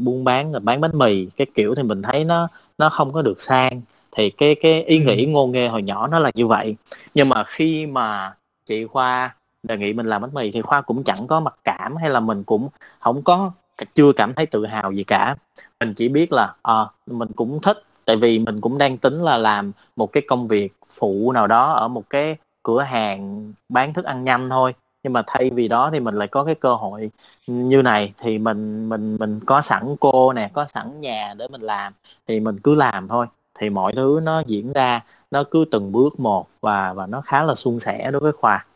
buôn bán là bán bánh mì. Cái kiểu thì mình thấy nó nó không có được sang. Thì cái cái ý nghĩ ngô nghê hồi nhỏ nó là như vậy. Nhưng mà khi mà chị khoa đề nghị mình làm bánh mì thì khoa cũng chẳng có mặc cảm hay là mình cũng không có chưa cảm thấy tự hào gì cả. Mình chỉ biết là à, mình cũng thích tại vì mình cũng đang tính là làm một cái công việc phụ nào đó ở một cái cửa hàng bán thức ăn nhanh thôi. Nhưng mà thay vì đó thì mình lại có cái cơ hội như này. Thì mình mình mình có sẵn cô nè có sẵn nhà để mình làm thì mình cứ làm thôi. Thì mọi thứ nó diễn ra nó cứ từng bước một và và nó khá là suôn sẻ đối với khoa.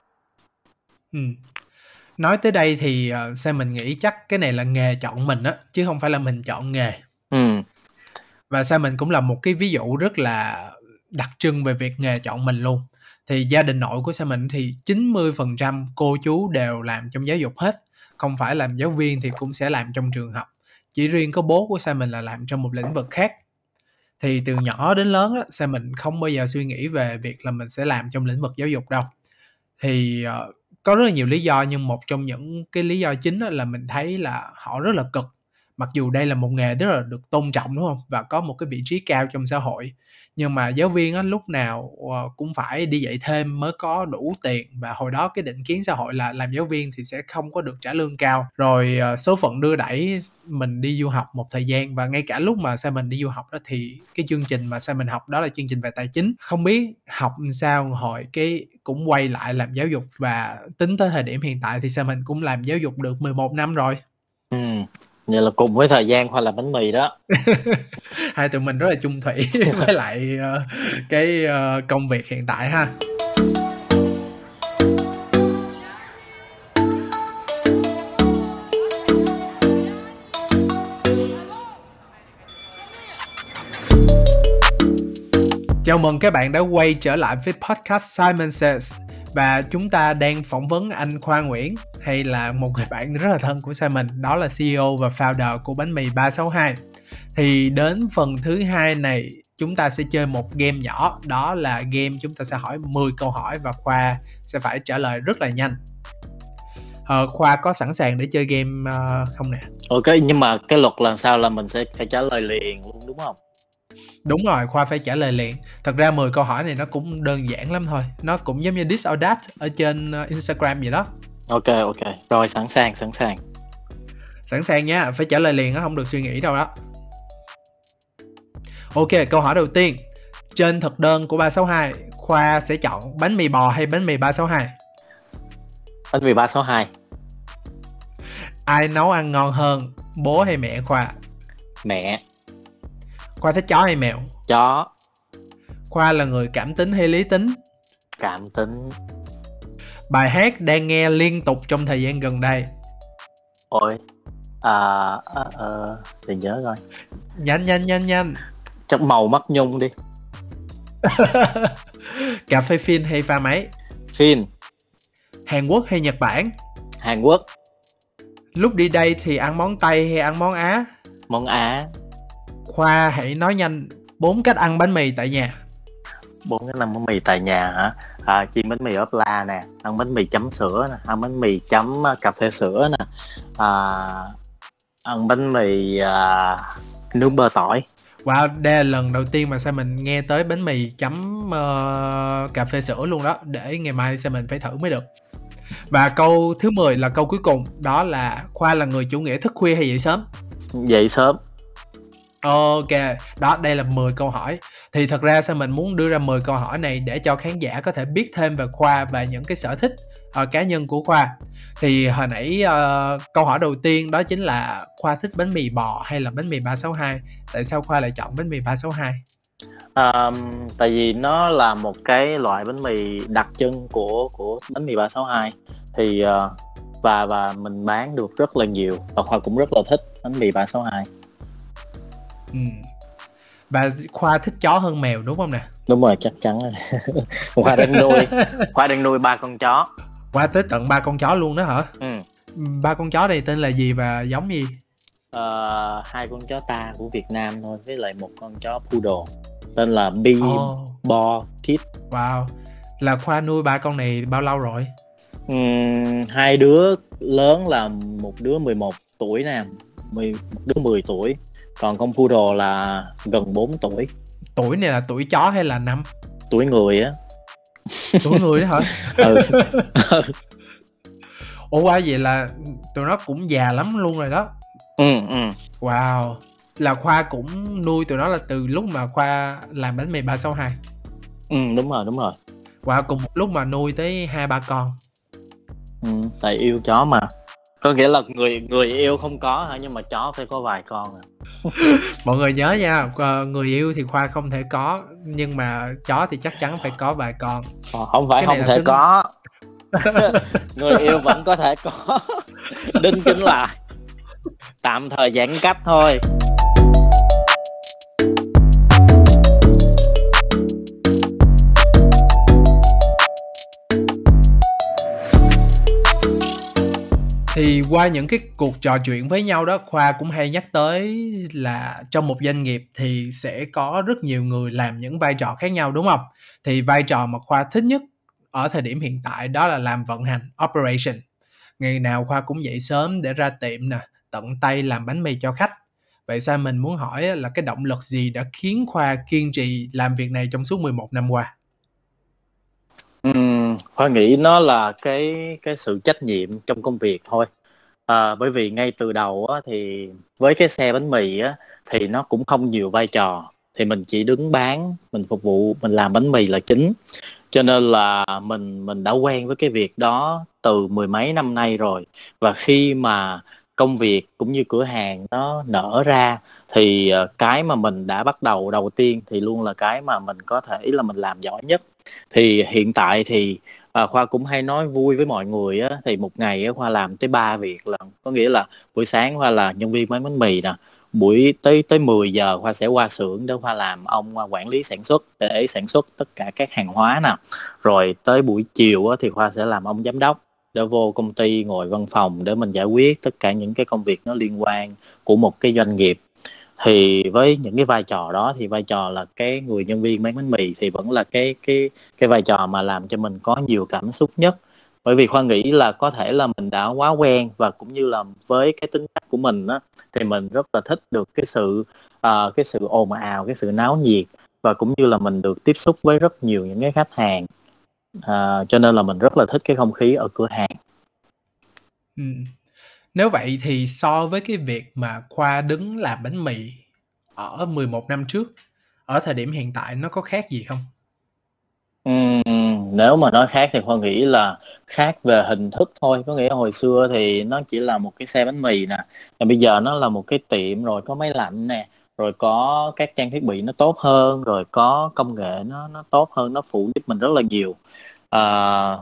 Ừ. nói tới đây thì uh, xem mình nghĩ chắc cái này là nghề chọn mình á chứ không phải là mình chọn nghề. Ừ và sao mình cũng là một cái ví dụ rất là đặc trưng về việc nghề chọn mình luôn. Thì gia đình nội của Sa Mình thì 90% cô chú đều làm trong giáo dục hết. Không phải làm giáo viên thì cũng sẽ làm trong trường học. Chỉ riêng có bố của Sa Mình là làm trong một lĩnh vực khác. Thì từ nhỏ đến lớn á, Sa Mình không bao giờ suy nghĩ về việc là mình sẽ làm trong lĩnh vực giáo dục đâu. Thì uh, có rất là nhiều lý do nhưng một trong những cái lý do chính là mình thấy là họ rất là cực mặc dù đây là một nghề rất là được tôn trọng đúng không? Và có một cái vị trí cao trong xã hội. Nhưng mà giáo viên á, lúc nào ờ, cũng phải đi dạy thêm mới có đủ tiền. Và hồi đó cái định kiến xã hội là làm giáo viên thì sẽ không có được trả lương cao. Rồi ờ, số phận đưa đẩy mình đi du học một thời gian. Và ngay cả lúc mà sao mình đi du học đó thì cái chương trình mà sao mình học đó là chương trình về tài chính. Không biết học sao hồi cái cũng quay lại làm giáo dục. Và tính tới thời điểm hiện tại thì sao mình cũng làm giáo dục được 11 năm rồi. Ừ. Vậy là cùng với thời gian khoa làm bánh mì đó. Hai tụi mình rất là chung thủy với lại uh, cái uh, công việc hiện tại ha. Chào mừng các bạn đã quay trở lại với podcast Simon Says và chúng ta đang phỏng vấn anh Khoa Nguyễn hay là một người bạn rất là thân của Simon đó là CEO và founder của bánh mì 362 thì đến phần thứ hai này chúng ta sẽ chơi một game nhỏ đó là game chúng ta sẽ hỏi 10 câu hỏi và khoa sẽ phải trả lời rất là nhanh. Ờ, khoa có sẵn sàng để chơi game uh, không nè? Ok nhưng mà cái luật là sao là mình sẽ phải trả lời liền luôn đúng không? Đúng rồi khoa phải trả lời liền. Thật ra 10 câu hỏi này nó cũng đơn giản lắm thôi. Nó cũng giống như this or that ở trên uh, instagram vậy đó. Ok ok. Rồi sẵn sàng sẵn sàng. Sẵn sàng nha phải trả lời liền á không được suy nghĩ đâu đó. Ok câu hỏi đầu tiên. Trên thực đơn của 362 khoa sẽ chọn bánh mì bò hay bánh mì 362 bánh mì 362 ai nấu ăn ngon hơn bố hay mẹ khoa? Mẹ khoa thích chó hay mèo? Chó. Khoa là người cảm tính hay lý tính? Cảm tính. Bài hát đang nghe liên tục trong thời gian gần đây. Ôi. À, à, à để nhớ coi. Nhanh nhanh nhanh nhanh. Chắc màu mắt nhung đi. Cà phê phin hay pha máy? Phin hàn quốc hay nhật bản? Hàn quốc. Lúc đi đây thì ăn món tây hay ăn món á? Món á khoa hãy nói nhanh bốn cách ăn bánh mì tại nhà. Bốn cách ăn bánh mì tại nhà hả? À, chiên bánh mì ốp la nè ăn bánh mì chấm sữa nè ăn bánh mì chấm uh, cà phê sữa nè. À, ăn bánh mì uh, nướng bơ tỏi. Wow, đây là lần đầu tiên mà sao mình nghe tới bánh mì chấm uh, cà phê sữa luôn đó. Để ngày mai sao mình phải thử mới được. Và câu thứ 10 là câu cuối cùng Đó là Khoa là người chủ nghĩa thức khuya hay dậy sớm? Dậy sớm Ok, đó đây là 10 câu hỏi. Thì thật ra sao mình muốn đưa ra 10 câu hỏi này để cho khán giả có thể biết thêm về Khoa và những cái sở thích uh, cá nhân của Khoa. Thì hồi nãy uh, câu hỏi đầu tiên đó chính là Khoa thích bánh mì bò hay là bánh mì 362? Tại sao Khoa lại chọn bánh mì 362? Um, tại vì nó là một cái loại bánh mì đặc trưng của của bánh mì 362 thì uh, và và mình bán được rất là nhiều và Khoa cũng rất là thích bánh mì 362 Ừ. Và Khoa thích chó hơn mèo đúng không nè? Đúng rồi, chắc chắn rồi. Khoa đang nuôi, Khoa đang nuôi ba con chó. Khoa tới tận ba con chó luôn đó hả? Ừ. Ba con chó này tên là gì và giống gì? Ờ, hai con chó ta của Việt Nam thôi với lại một con chó poodle tên là Bi oh. Bo Kid. Wow. Là Khoa nuôi ba con này bao lâu rồi? Uhm, hai đứa lớn là một đứa 11 tuổi nè, một đứa 10 tuổi còn con poodle là gần 4 tuổi. Tuổi này là tuổi chó hay là năm? Tuổi người á. Tuổi người đó hả? Ừ. Ủa qua vậy là tụi nó cũng già lắm luôn rồi đó. Ừ ừ. Wow. Là khoa cũng nuôi tụi nó là từ lúc mà khoa làm bánh mì 362 ừ đúng rồi đúng rồi. Wow cùng một lúc mà nuôi tới hai ba con. Ừ tại yêu chó mà. Có nghĩa là người người yêu không có hả? Nhưng mà chó phải có vài con à mọi người nhớ nha ờ, người yêu thì khoa không thể có nhưng mà chó thì chắc chắn phải có vài con. Ờ, không phải không thể xứng... có. Người yêu vẫn có thể có. Đính chính là tạm thời giãn cách thôi thì qua những cái cuộc trò chuyện với nhau đó, khoa cũng hay nhắc tới là trong một doanh nghiệp thì sẽ có rất nhiều người làm những vai trò khác nhau, đúng không? Thì vai trò mà khoa thích nhất ở thời điểm hiện tại đó là làm vận hành operation. Ngày nào khoa cũng dậy sớm để ra tiệm nè, tận tay làm bánh mì cho khách. Vậy sao mình muốn hỏi là cái động lực gì đã khiến khoa kiên trì làm việc này trong suốt 11 năm qua? Khoa nghĩ nó là cái cái sự trách nhiệm trong công việc thôi. À, bởi vì ngay từ đầu á, thì với cái xe bánh mì á, thì nó cũng không nhiều vai trò. Thì mình chỉ đứng bán, mình phục vụ, mình làm bánh mì là chính. Cho nên là mình mình đã quen với cái việc đó từ mười mấy năm nay rồi. Và khi mà công việc cũng như cửa hàng nó nở ra thì ờ, cái mà mình đã bắt đầu đầu tiên thì luôn là cái mà mình có thể là mình làm giỏi nhất thì hiện tại thì à, khoa cũng hay nói vui với mọi người á thì một ngày á, khoa làm tới ba việc là có nghĩa là buổi sáng khoa là nhân viên bán bánh mì nè buổi tới tới 10 giờ khoa sẽ qua xưởng để khoa làm ông à, quản lý sản xuất để sản xuất tất cả các hàng hóa nè. Rồi tới buổi chiều á, thì khoa sẽ làm ông giám đốc để vô công ty ngồi văn phòng để mình giải quyết tất cả những cái công việc nó liên quan của một cái doanh nghiệp thì với những cái vai trò đó thì vai trò là cái người nhân viên bán bánh mì thì vẫn là cái cái cái vai trò mà làm cho mình có nhiều cảm xúc nhất. Bởi vì khoa nghĩ là có thể là mình đã quá quen và cũng như là với cái tính cách của mình á thì mình rất là thích được cái sự uh, cái sự ồn ào cái sự náo nhiệt và cũng như là mình được tiếp xúc với rất nhiều những cái khách hàng. Uh, cho nên là mình rất là thích cái không khí ở cửa hàng. Ừ nếu vậy thì so với cái việc mà khoa đứng làm bánh mì ở 11 năm trước ở thời điểm hiện tại nó có khác gì không? Ừ, nếu mà nói khác thì Khoa nghĩ là khác về hình thức thôi, có nghĩa hồi xưa thì nó chỉ là một cái xe bánh mì nè, và bây giờ nó là một cái tiệm rồi có máy lạnh nè, rồi có các trang thiết bị nó tốt hơn, rồi có công nghệ nó nó tốt hơn, nó phụ giúp mình rất là nhiều. À,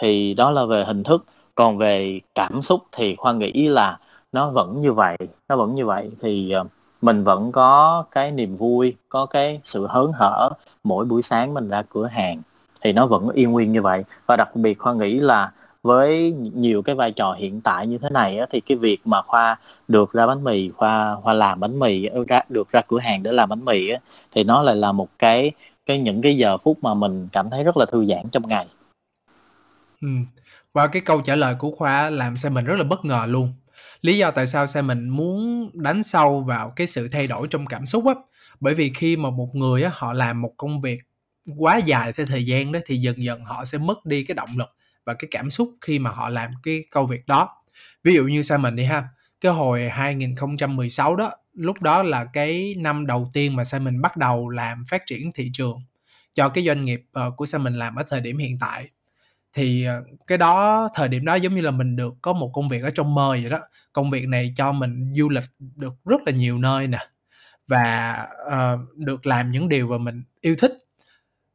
thì đó là về hình thức, còn về cảm xúc thì Khoa nghĩ là nó vẫn như vậy, nó vẫn như vậy. Thì ờ, mình vẫn có cái niềm vui, có cái sự hớn hở mỗi buổi sáng mình ra cửa hàng thì nó vẫn yên nguyên như vậy. Và đặc biệt khoa nghĩ là với nhiều cái vai trò hiện tại như thế này á, thì cái việc mà khoa được ra bánh mì khoa khoa làm bánh mì ừ, ra được ra cửa hàng để làm bánh mì á, thì nó lại là một cái cái những cái giờ phút mà mình cảm thấy rất là thư giãn trong ngày. Ừ và cái câu trả lời của khoa làm sao mình rất là bất ngờ luôn. Lý do tại sao sao mình muốn đánh sâu vào cái sự thay đổi trong cảm xúc á. Bởi vì khi mà một người á, họ làm một công việc quá dài theo thời gian đó, thì dần dần họ sẽ mất đi cái động lực và cái cảm xúc khi mà họ làm cái công việc đó. Ví dụ như Simon mình đi ha, cái hồi 2016 đó, lúc đó là cái năm đầu tiên mà Simon bắt đầu làm phát triển thị trường cho cái doanh nghiệp ờ, của Simon làm ở thời điểm hiện tại thì ờ, cái đó thời điểm đó giống như là mình được có một công việc ở trong mơ vậy đó. Công việc này cho mình du lịch được rất là nhiều nơi nè và uh, được làm những điều mà mình yêu thích.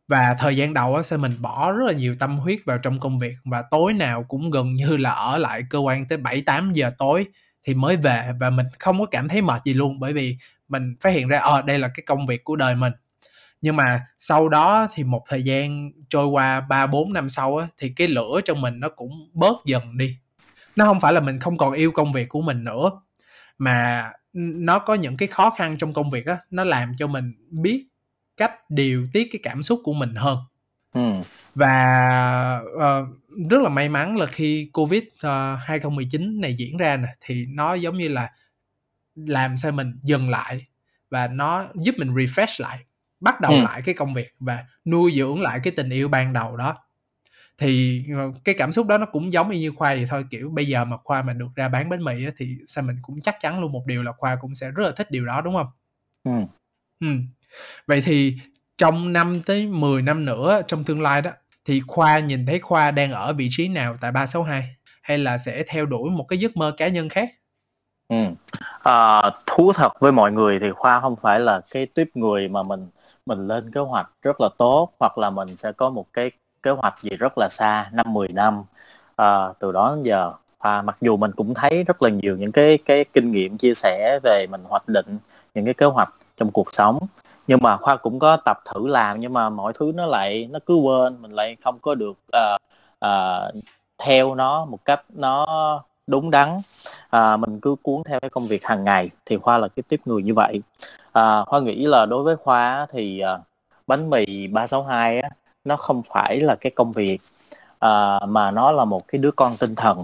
Và thời gian đầu á sẽ mình bỏ rất là nhiều tâm huyết vào trong công việc và tối nào cũng gần như là ở lại cơ quan tới 7 8 giờ tối thì mới về và mình không có cảm thấy mệt gì luôn. Bởi vì mình phát hiện ra ờ à, đây là cái công việc của đời mình. Nhưng mà sau đó thì một thời gian trôi qua 3 4 năm sau á thì cái lửa trong mình nó cũng bớt dần đi. Nó không phải là mình không còn yêu công việc của mình nữa mà nó có những cái khó khăn trong công việc á nó làm cho mình biết cách điều tiết cái cảm xúc của mình hơn ừ. và uh, rất là may mắn là khi covid uh, ờ, 2019 này diễn ra nè thì nó giống như là làm sao mình dừng lại và nó giúp mình refresh lại bắt đầu ừ. lại cái công việc và nuôi dưỡng lại cái tình yêu ban đầu đó thì ờ, cái cảm xúc đó nó cũng giống như khoa vậy thôi kiểu bây giờ mà khoa mà được ra bán bánh mì á, thì sao mình cũng chắc chắn luôn một điều là khoa cũng sẽ rất là thích điều đó đúng không ừ. ừ. vậy thì trong năm tới 10 năm nữa trong tương lai đó thì khoa nhìn thấy khoa đang ở vị trí nào tại 362 hay là sẽ theo đuổi một cái giấc mơ cá nhân khác ừ. à, thú thật với mọi người thì khoa không phải là cái tuyếp người mà mình mình lên kế hoạch rất là tốt hoặc là mình sẽ có một cái kế hoạch gì rất là xa năm 10 năm. À, từ đó đến giờ à, mặc dù mình cũng thấy rất là nhiều những cái cái kinh nghiệm chia sẻ về mình hoạch định những cái kế hoạch trong cuộc sống. Nhưng mà khoa cũng có tập thử làm nhưng mà mọi thứ nó lại nó cứ quên mình lại không có được uh, uh, theo nó một cách nó đúng đắn à, mình cứ cuốn theo cái công việc hàng ngày thì khoa là cái tiếp người như vậy. À, khoa nghĩ là đối với khoa thì à, bánh mì 362 á, nó không phải là cái công việc à, mà nó là một cái đứa con tinh thần.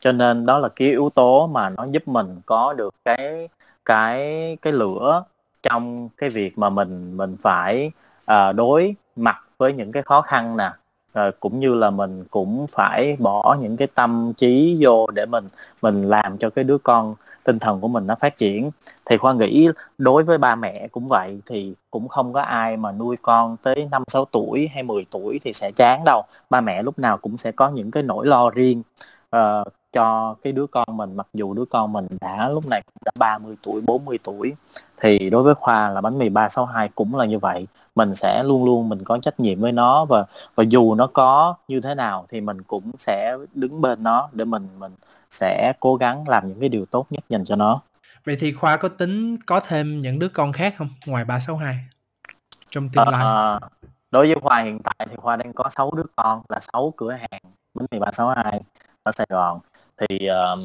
Cho nên đó là cái yếu tố mà nó giúp mình có được cái cái cái lửa trong cái việc mà mình mình phải à, đối mặt với những cái khó khăn nè à, cũng như là mình cũng phải bỏ những cái tâm trí vô để mình mình làm cho cái đứa con tinh thần của mình nó phát triển. Thì khoa nghĩ đối với ba mẹ cũng vậy thì cũng không có ai mà nuôi con tới năm sáu tuổi hay 10 tuổi thì sẽ chán đâu. Ba mẹ lúc nào cũng sẽ có những cái nỗi lo riêng. Uh, cho cái đứa con mình mặc dù đứa con mình đã lúc này cũng đã 30 tuổi 40 tuổi thì đối với khoa là bánh mì 362 cũng là như vậy mình sẽ luôn luôn mình có trách nhiệm với nó và và dù nó có như thế nào thì mình cũng sẽ đứng bên nó để mình mình sẽ cố gắng làm những cái điều tốt nhất dành cho nó. Vậy thì khoa có tính có thêm những đứa con khác không? Ngoài 362 trong tương lai. À, đối với khoa hiện tại thì khoa đang có 6 đứa con là 6 cửa hàng bánh mì 362 ở Sài Gòn. Thì uh,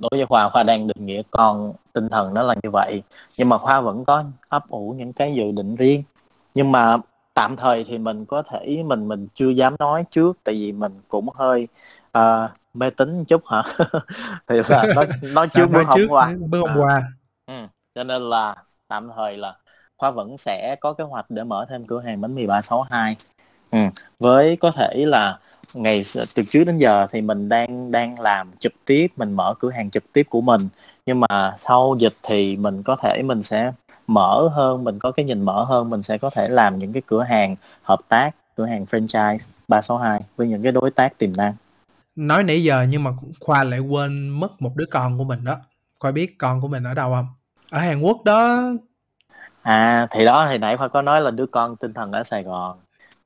đối với khoa khoa đang định nghĩa con tinh thần nó là như vậy. Nhưng mà khoa vẫn có ấp ủ những cái dự định riêng nhưng mà tạm thời thì mình có thể mình mình chưa dám nói trước tại vì mình cũng hơi uh, mê tín chút hả thì là nó nó chưa bước hôm qua bước hôm qua ừ. cho nên là tạm thời là khoa vẫn sẽ có kế hoạch để mở thêm cửa hàng bánh mì 362 ừ. với có thể là ngày từ trước đến giờ thì mình đang đang làm trực tiếp mình mở cửa hàng trực tiếp của mình nhưng mà sau dịch thì mình có thể mình sẽ mở hơn mình có cái nhìn mở hơn mình sẽ có thể làm những cái cửa hàng hợp tác cửa hàng franchise 362 với những cái đối tác tiềm năng. Nói nãy giờ nhưng mà khoa lại quên mất một đứa con của mình đó. Khoa biết con của mình ở đâu không? Ở hàn quốc đó. À thì đó thì nãy khoa có nói là đứa con tinh thần ở sài gòn.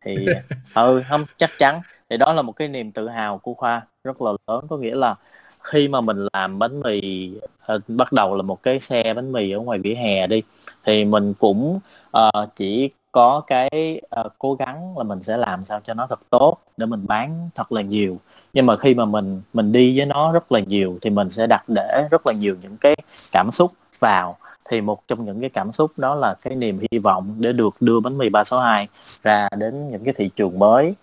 Thì ừ không chắc chắn. Thì đó là một cái niềm tự hào của khoa rất là lớn. Có nghĩa là khi mà mình làm bánh mì uh, bắt đầu là một cái xe bánh mì ở ngoài vỉa hè đi thì mình cũng uh, chỉ có cái uh, cố gắng là mình sẽ làm sao cho nó thật tốt để mình bán thật là nhiều. Nhưng mà khi mà mình mình đi với nó rất là nhiều thì mình sẽ đặt để rất là nhiều những cái cảm xúc vào. Thì một trong những cái cảm xúc đó là cái niềm hy vọng để được đưa bánh mì 362 ra đến những cái thị trường mới.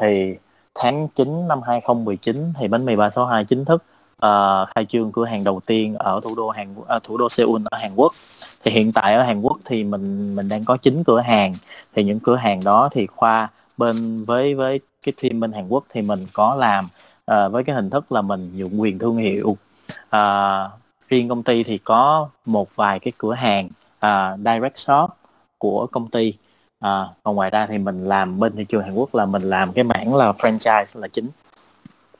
Thì tháng 9 năm 2019 thì bánh mì 362 chính thức uh, khai trương cửa hàng đầu tiên ở thủ đô Hàn uh, thủ đô Seoul ở Hàn Quốc. Thì hiện tại ở Hàn Quốc thì mình mình đang có 9 cửa hàng. Thì những cửa hàng đó thì khoa bên với với cái team bên Hàn Quốc thì mình có làm uh, với cái hình thức là mình dụng quyền thương hiệu. Uh, riêng công ty thì có một vài cái cửa hàng uh, direct shop của công ty. À, còn ngoài ra thì mình làm bên thị trường Hàn Quốc là mình làm cái mảng là franchise là chính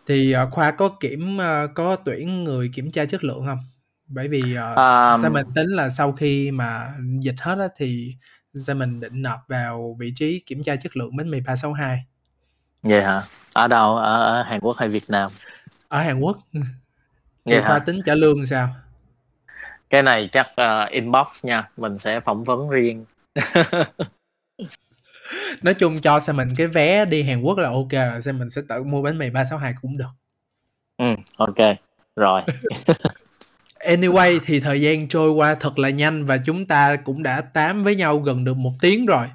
thì uh, khoa có kiểm uh, có tuyển người kiểm tra chất lượng không? Bởi vì uh, um, sao mình tính là sau khi mà dịch hết á, thì sao mình định nộp vào vị trí kiểm tra chất lượng bánh mì 362 vậy hả? Ở đâu? Ở, ở Hàn Quốc hay Việt Nam? Ở Hàn Quốc. Thì khoa tính trả lương sao? Cái này chắc uh, inbox nha. Mình sẽ phỏng vấn riêng nói chung cho xem mình cái vé đi Hàn Quốc là ok rồi xem mình sẽ tự mua bánh mì 362 cũng được. Ừ ok rồi. Anyway thì thời gian trôi qua thật là nhanh và chúng ta cũng đã tám với nhau gần được một tiếng rồi.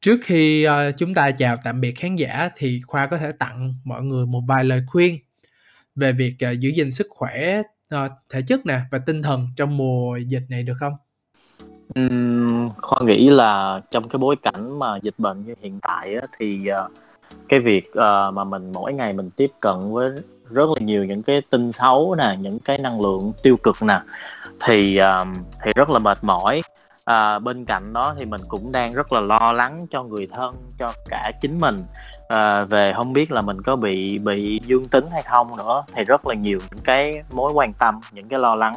Trước khi uh, chúng ta chào tạm biệt khán giả thì khoa có thể tặng mọi người một vài lời khuyên về việc uh, giữ gìn sức khỏe uh, thể chất nè và tinh thần trong mùa dịch này được không Uhm, Khoa nghĩ là trong cái bối cảnh mà dịch bệnh như hiện tại á, thì uh, cái việc uh, mà mình mỗi ngày mình tiếp cận với rất là nhiều những cái tin xấu nè, những cái năng lượng tiêu cực nè thì uh, thì rất là mệt mỏi. À, bên cạnh đó thì mình cũng đang rất là lo lắng cho người thân, cho cả chính mình à, về không biết là mình có bị bị dương tính hay không nữa thì rất là nhiều những cái mối quan tâm, những cái lo lắng.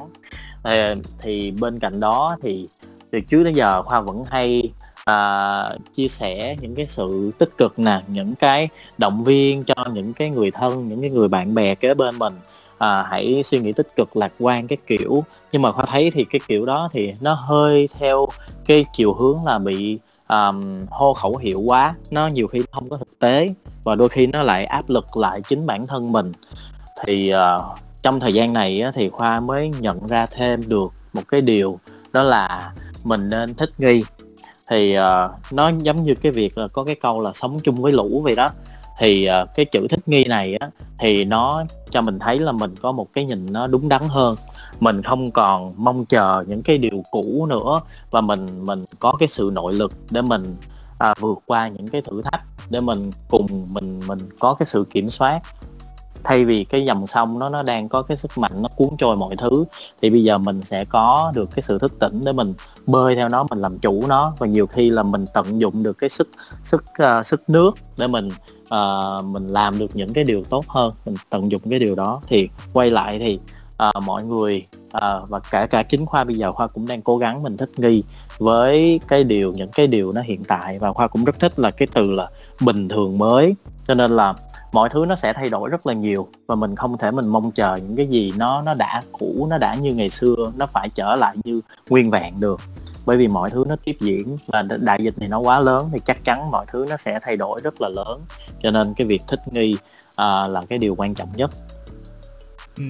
Thì, thì bên cạnh đó thì từ trước đến giờ khoa vẫn hay à, chia sẻ những cái sự tích cực nè những cái động viên cho những cái người thân những cái người bạn bè kế bên mình. À, hãy suy nghĩ tích cực lạc quan cái kiểu. Nhưng mà khoa thấy thì cái kiểu đó thì nó hơi theo cái chiều hướng là bị um, hô khẩu hiệu quá. Nó nhiều khi không có thực tế và đôi khi nó lại áp lực lại chính bản thân mình. Thì uh, trong thời gian này á, thì khoa mới nhận ra thêm được một cái điều đó là mình nên thích nghi. Thì uh, nó giống như cái việc là có cái câu là sống chung với lũ vậy đó. Thì uh, cái chữ thích nghi này á thì nó cho mình thấy là mình có một cái nhìn nó đúng đắn hơn. Mình không còn mong chờ những cái điều cũ nữa và mình mình có cái sự nội lực để mình à, vượt qua những cái thử thách để mình cùng mình mình có cái sự kiểm soát thay vì cái dòng sông nó nó đang có cái sức mạnh nó cuốn trôi mọi thứ thì bây giờ mình sẽ có được cái sự thức tỉnh để mình bơi theo nó mình làm chủ nó. Và nhiều khi là mình tận dụng được cái sức sức uh, sức nước để mình uh, mình làm được những cái điều tốt hơn mình tận dụng cái điều đó. Thì quay lại thì uh, mọi người uh, và cả cả chính khoa bây giờ khoa cũng đang cố gắng mình thích nghi với cái điều những cái điều nó hiện tại. Và khoa cũng rất thích là cái từ là bình thường mới. Cho nên là mọi thứ nó sẽ thay đổi rất là nhiều và mình không thể mình mong chờ những cái gì nó nó đã cũ nó đã như ngày xưa nó phải trở lại như nguyên vẹn được bởi vì mọi thứ nó tiếp diễn và đại dịch này nó quá lớn thì chắc chắn mọi thứ nó sẽ thay đổi rất là lớn cho nên cái việc thích nghi uh, là cái điều quan trọng nhất ừ.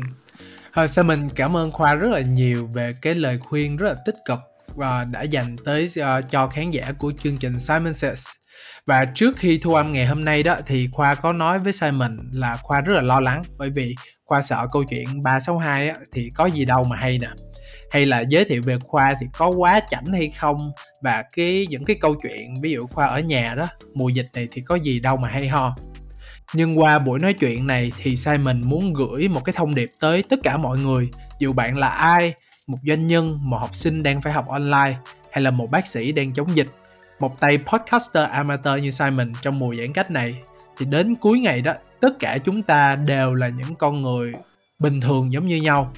Thôi Simon cảm ơn Khoa rất là nhiều về cái lời khuyên rất là tích cực và đã dành tới uh, cho khán giả của chương trình Simon Says. Và trước khi thu âm ngày hôm nay đó thì Khoa có nói với Simon là Khoa rất là lo lắng bởi vì Khoa sợ câu chuyện 362 á, thì có gì đâu mà hay nè. Hay là giới thiệu về khoa thì có quá chảnh hay không? Và cái những cái câu chuyện ví dụ khoa ở nhà đó mùa dịch này thì có gì đâu mà hay ho? Nhưng qua buổi nói chuyện này thì Simon muốn gửi một cái thông điệp tới tất cả mọi người dù bạn là ai một doanh nhân một học sinh đang phải học online hay là một bác sĩ đang chống dịch một tay podcaster amateur như Simon trong mùa giãn cách này, thì đến cuối ngày đó, tất cả chúng ta đều là những con người bình thường giống như nhau.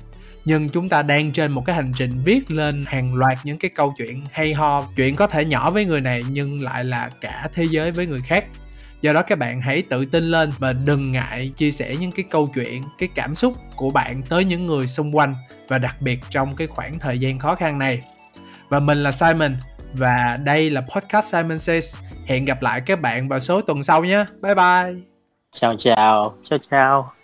Nhưng chúng ta đang trên một cái hành trình viết lên hàng loạt những cái câu chuyện hay ho, chuyện có thể nhỏ với người này nhưng lại là cả thế giới với người khác. Do đó các bạn hãy tự tin lên và đừng ngại chia sẻ những cái câu chuyện, cái cảm xúc của bạn tới những người xung quanh và đặc biệt trong cái khoảng thời gian khó khăn này. Và mình là Simon và đây là podcast Simon Says. Hẹn gặp lại các bạn vào số tuần sau nhé. Bye bye. Chào chào. Chào chào.